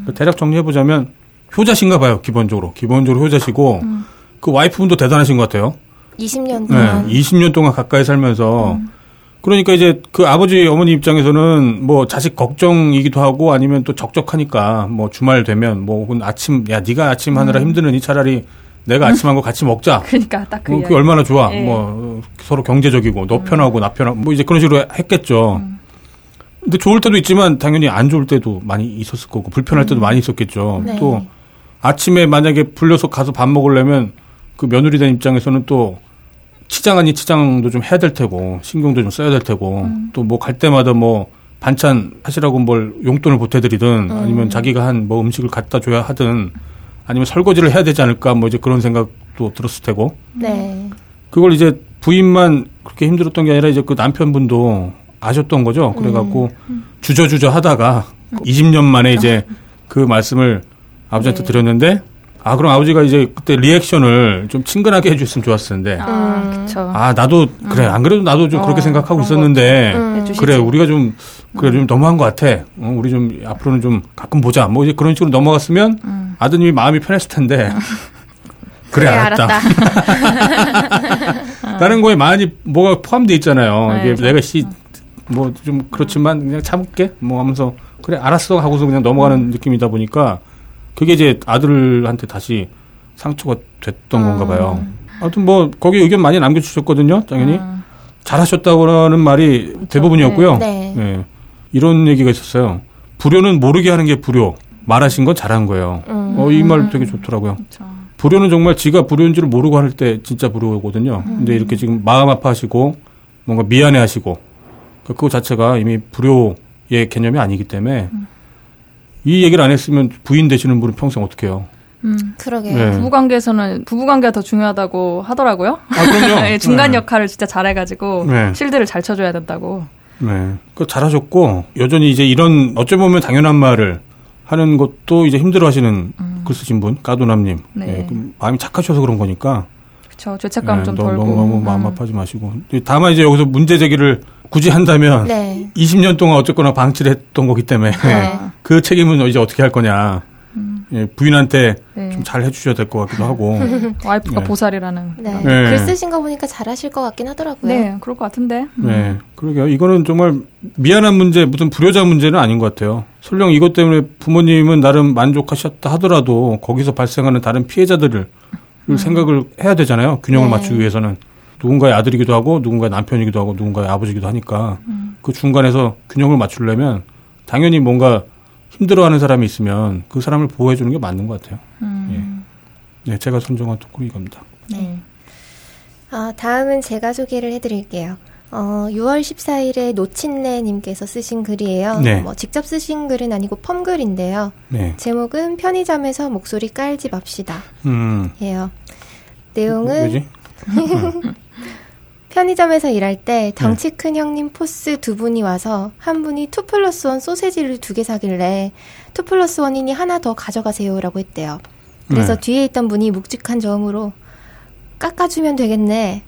그 대략 정리해보자면 효자신가 봐요, 기본적으로. 기본적으로 효자시고 그 와이프분도 대단하신 것 같아요. 20년 네, 동안 20년 동안 가까이 살면서 그러니까 이제 그 아버지 어머니 입장에서는 뭐 자식 걱정이기도 하고 아니면 또 적적하니까 뭐 주말 되면 뭐 혹은 아침 야 네가 아침 하느라 힘드느니 차라리 내가 아침한 거 같이 먹자. 그러니까 딱그 뭐. 그게 얼마나 좋아. 예. 뭐 서로 경제적이고 너 편하고 나 편하고 뭐 이제 그런 식으로 했겠죠. 근데 좋을 때도 있지만 당연히 안 좋을 때도 많이 있었을 거고 불편할 때도 많이 있었겠죠. 네. 또 아침에 만약에 불려서 가서 밥 먹으려면 그 며느리 된 입장에서는 또 치장 아닌 치장도 좀 해야 될 테고 신경도 좀 써야 될 테고 또뭐 갈 때마다 뭐 반찬 하시라고 뭘 용돈을 보태드리든 아니면 자기가 한 뭐 음식을 갖다 줘야 하든 아니면 설거지를 해야 되지 않을까 뭐 이제 그런 생각도 들었을 테고. 네. 그걸 이제 부인만 그렇게 힘들었던 게 아니라 이제 그 남편분도 아셨던 거죠. 그래갖고 주저주저 하다가 20년 만에 이제 그 말씀을 아버지한테 네. 드렸는데 아 그럼 아버지가 이제 그때 리액션을 좀 친근하게 해줬으면 좋았을 텐데 아, 음. 그쵸. 아 나도 그래 안 그래도 나도 좀 어, 그렇게 생각하고 있었는데 음. 그래 우리가 좀 그래 좀 너무한 것 같아. 어, 우리 좀 앞으로는 좀 가끔 보자. 뭐 이제 그런 식으로 넘어갔으면 음. 아드님이 마음이 편했을 텐데. 그래, 알았다. 다른 거에 많이 뭐가 포함돼 있잖아요. 네, 이게 저- 내가 씨 뭐 좀 그렇지만 그냥 참을게 뭐 하면서 그래 알았어 하고서 그냥 넘어가는 음. 느낌이다 보니까 그게 이제 아들한테 다시 상처가 됐던 건가 봐요. 아무튼 뭐 거기 의견 많이 남겨주셨거든요. 당연히 음. 잘하셨다고는 말이 대부분이었고요. 네. 네. 이런 얘기가 있었어요. 불효는 모르게 하는 게 불효. 말하신 건 잘한 거예요. 음. 어, 이 말 되게 좋더라고요. 그쵸. 불효는 정말 지가 불효인지를 모르고 할 때 진짜 불효거든요. 근데 이렇게 지금 마음 아파하시고 뭔가 미안해 하시고 그- 그거 자체가 이미 불효의 개념이 아니기 때문에 이 얘기를 안 했으면 부인 되시는 분은 평생 어떻게 해요? 음. 그러게요. 네. 부부관계에서는 부부관계가 더 중요하다고 하더라고요. 아, 그럼요. 예, 중간 네. 역할을 진짜 잘해가지고 네. 실드를 잘 쳐줘야 된다고. 네. 그 잘하셨고 여전히 이제 이런 어찌 보면 당연한 말을 하는 것도 이제 힘들어 하시는 글 쓰신 분, 까도남님. 음. 네. 네, 그 마음이 착하셔서 그런 거니까. 그쵸. 죄책감 네, 좀 너무, 덜고. 너무, 너무 마음 음. 아파하지 마시고. 다만 이제 여기서 문제 제기를 굳이 한다면 네. 20년 동안 어쨌거나 방치를 했던 거기 때문에 네. 그 책임은 이제 어떻게 할 거냐. 예, 부인한테 네. 좀잘 해주셔야 될 것 같기도 하고. 와이프가 네. 보살이라는. 네. 네. 글 쓰신 거 보니까 잘 하실 것 같긴 하더라고요. 네, 그럴 것 같은데. 네, 그러게요. 이거는 정말 미안한 문제, 무슨 불효자 문제는 아닌 것 같아요. 설령 이것 때문에 부모님은 나름 만족하셨다 하더라도 거기서 발생하는 다른 피해자들을 생각을 해야 되잖아요. 균형을 네. 맞추기 위해서는. 누군가의 아들이기도 하고, 누군가의 남편이기도 하고, 누군가의 아버지기도 하니까 그 중간에서 균형을 맞추려면 당연히 뭔가 힘들어하는 사람이 있으면 그 사람을 보호해 주는 게 맞는 것 같아요. 음. 예. 네, 제가 선정한 토크는 이겁니다. 네. 아, 다음은 제가 소개를 해드릴게요. 어, 6월 14일에 노친네님께서 쓰신 글이에요. 네. 뭐 직접 쓰신 글은 아니고 펌글인데요. 네. 제목은 편의점에서 목소리 깔지 맙시다. 음. 예요. 내용은 왜지? 편의점에서 일할 때 덩치 네. 큰 형님 포스 두 분이 와서 한 분이 2 플러스 1 소세지를 두 개 사길래 2 플러스 1이니 하나 더 가져가세요라고 했대요. 그래서 네. 뒤에 있던 분이 묵직한 저음으로 깎아주면 되겠네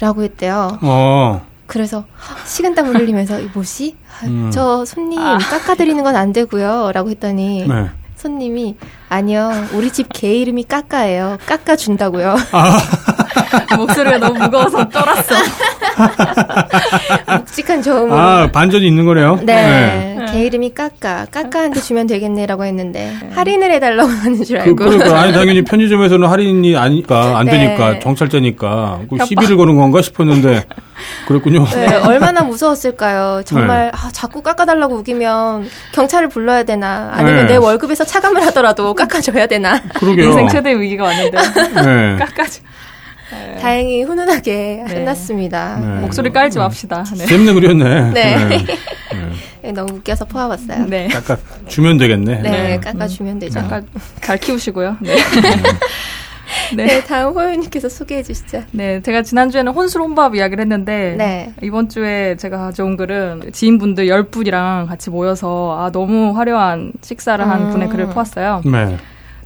라고 했대요. 어. 그래서 식은땀을 흘리면서 이 뭐지? 아, 음. 저 손님 깎아드리는 건 안 되고요 라고 했더니 네. 손님이 아니요 우리 집 개 이름이 까까예요 깎아준다고요 목소리가 너무 무거워서 쫄았어. 묵직한 저음으로 아, 반전이 있는 거네요. 네, 제 이름이 까까. 까까한테 주면 되겠네라고 했는데 할인을 해달라고 하는 줄 그, 알고. 그 러니까 아니 당연히 편의점에서는 할인이 아니까 안 네. 되니까 정찰제니까 그 시비를 거는 건가 싶었는데 그랬군요. 네, 얼마나 무서웠을까요? 정말 아, 자꾸 깎아달라고 우기면 경찰을 불러야 되나? 아니면 네. 내 월급에서 차감을 하더라도 깎아줘야 되나? 그러게요. 인생 최대 위기가 왔는데 네. 깎아지 다행히 훈훈하게 네. 끝났습니다. 네. 목소리 깔지 맙시다. 네. 쌤네 그렸네. 네. 네. 네, 너무 웃겨서 포함했어요. 네. 깎아 주면 되겠네. 네, 네. 깎아 주면 되죠. 깎아 잘 키우시고요. 네. 네. 네. 다음 호연님께서 소개해 주시죠. 네, 제가 지난주에는 혼술 혼밥 이야기를 했는데 네. 이번 주에 제가 가져온 글은 지인분들 10분이랑 같이 모여서 아 너무 화려한 식사를 한 음. 분의 글을 포왔어요. 네.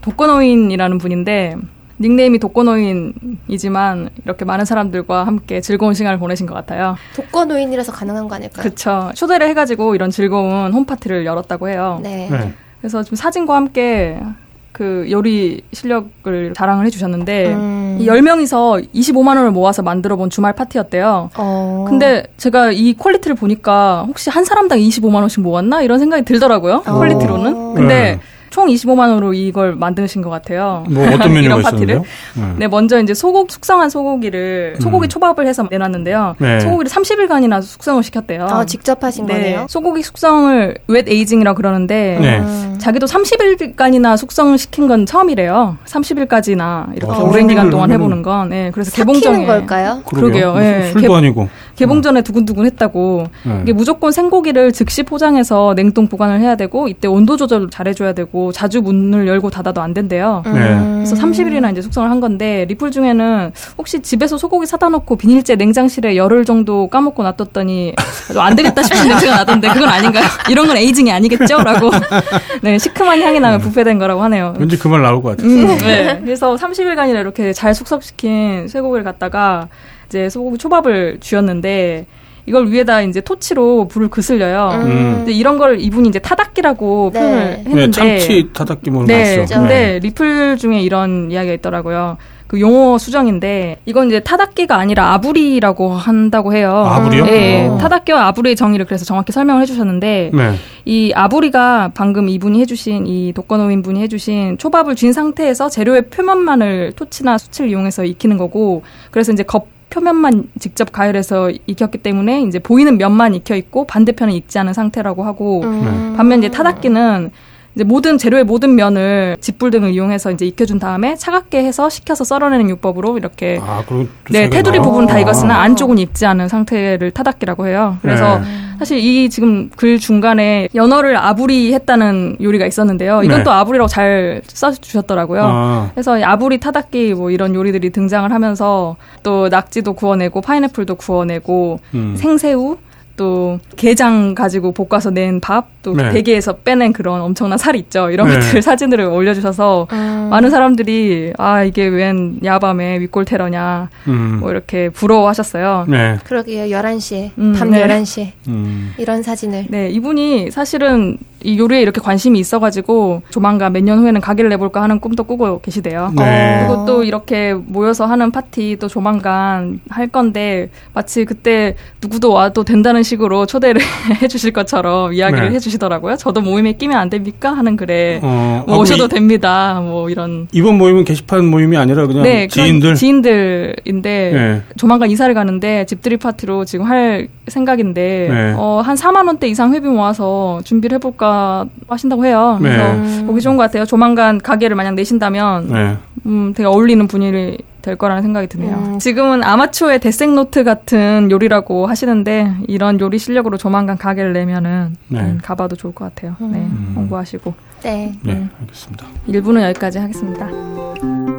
독거노인이라는 분인데 닉네임이 독거노인이지만 이렇게 많은 사람들과 함께 즐거운 시간을 보내신 것 같아요. 독거노인이라서 가능한 거 아닐까요? 그쵸. 초대를 해가지고 이런 즐거운 홈파티를 열었다고 해요. 네. 네. 그래서 지금 사진과 함께 그 요리 실력을 자랑을 해주셨는데 음. 이 10명이서 25만 원을 모아서 만들어 본 주말 파티였대요. 어. 근데 제가 이 퀄리티를 보니까 혹시 한 사람당 25만 원씩 모았나 이런 생각이 들더라고요. 어. 퀄리티로는. 근데 네. 총 25만 원으로 이걸 만드신 것 같아요. 뭐 어떤 메뉴가 이런 있었는데요? 파티를. 네, 먼저 이제 소고기 숙성한 소고기를 소고기 초밥을 해서 내놨는데요. 음. 네. 소고기를 30일간이나 숙성을 시켰대요. 아, 직접 하신 네, 거네요? 소고기 숙성을 wet aging이라고 그러는데 네. 음. 자기도 30일간이나 숙성을 시킨 건 처음이래요. 30일까지나 이렇게 어, 오랜 기간 동안 30일 해보는 건. 네, 그래서 개봉전에 걸까요? 그러게요. 예. 술도 개- 아니고. 개봉 전에 두근두근 했다고. 네. 이게 무조건 생고기를 즉시 포장해서 냉동 보관을 해야 되고 이때 온도 조절을 잘해줘야 되고 자주 문을 열고 닫아도 안 된대요. 네. 음. 그래서 30일이나 이제 숙성을 한 건데 리플 중에는 혹시 집에서 소고기 사다 놓고 비닐째 냉장실에 열흘 정도 까먹고 놔뒀더니 좀안 되겠다 싶은 냄새가 나던데 그건 아닌가요? 이런 건 에이징이 아니겠죠?라고 네 시큼한 향이 나면 부패된 거라고 하네요. 왠지 그 말 나올 것 같아요. 음, 네. 그래서 30일간이나 이렇게 잘 숙성시킨 쇠고기를 갖다가 이제 소고기 초밥을 쥐었는데 이걸 위에다 이제 토치로 불을 그슬려요. 음. 근데 이런 걸 이분이 이제 타닥기라고 네. 표현을 네, 했는데 참치 타닥기 먹는 네, 거 아시죠? 근데 리플 중에 이런 이야기가 있더라고요. 그 용어 수정인데 이건 이제 타닥기가 아니라 아부리라고 한다고 해요. 아부리요? 네, 어. 타닥기와 아부리의 정의를 그래서 정확히 설명을 해주셨는데 네. 이 아부리가 방금 이분이 해주신 이 독거노인 분이 해주신 초밥을 쥔 상태에서 재료의 표면만을 토치나 수치를 이용해서 익히는 거고 그래서 이제 겉 표면만 직접 가열해서 익혔기 때문에 이제 보이는 면만 익혀 있고 반대편은 익지 않은 상태라고 하고 음. 반면 이제 타닥기는 이제 모든 재료의 모든 면을 집불 등을 이용해서 이제 익혀준 다음에 차갑게 해서 식혀서 썰어내는 유법으로 이렇게 아, 그럼 네 테두리 부분 다 아. 익었으나 안쪽은 익지 않은 상태를 타닥기라고 해요. 그래서 네. 사실 이 지금 글 중간에 연어를 아부리 했다는 요리가 있었는데요. 이건 네. 또 아부리라고 잘 써주셨더라고요. 아, 그래서 이 아부리 타닥기 뭐 이런 요리들이 등장을 하면서 또 낙지도 구워내고 파인애플도 구워내고 음. 생새우 또 게장 가지고 볶아서 낸 밥, 또 네. 대게에서 빼낸 그런 엄청난 살 있죠. 이런 네. 것들 사진들을 올려주셔서 음. 많은 사람들이 아 이게 웬 야밤에 윗골 테러냐 음. 뭐 이렇게 부러워하셨어요. 네. 그러게요. 11시에. 음, 밤 네. 11시에. 음. 이런 사진을. 네, 이분이 사실은 이 요리에 이렇게 관심이 있어가지고 조만간 몇 년 후에는 가게를 내볼까 하는 꿈도 꾸고 계시대요. 네. 그리고 또 이렇게 모여서 하는 파티 또 조만간 할 건데 마치 그때 누구도 와도 된다는 식으로 초대를 해주실 것처럼 이야기를 네. 해주시더라고요. 저도 모임에 끼면 안 됩니까? 하는 글에 어, 뭐 아, 오셔도 그럼 됩니다. 뭐 이런 이, 이번 모임은 게시판 모임이 아니라 그냥 네, 지인들. 지인들인데 네. 조만간 이사를 가는데 집들이 파티로 지금 할 생각인데 네. 어, 한 4만 원대 이상 회비 모아서 준비를 해볼까 하신다고 해요. 그래서 네. 보기 좋은 것 같아요. 조만간 가게를 만약 내신다면 네. 음, 되게 어울리는 분위기 될 거라는 생각이 드네요. 음. 지금은 아마추어의 데생노트 같은 요리라고 하시는데 이런 요리 실력으로 조만간 가게를 내면은 네. 음, 가봐도 좋을 것 같아요. 네, 음. 공부하시고 네. 네, 알겠습니다. 1부는 여기까지 하겠습니다.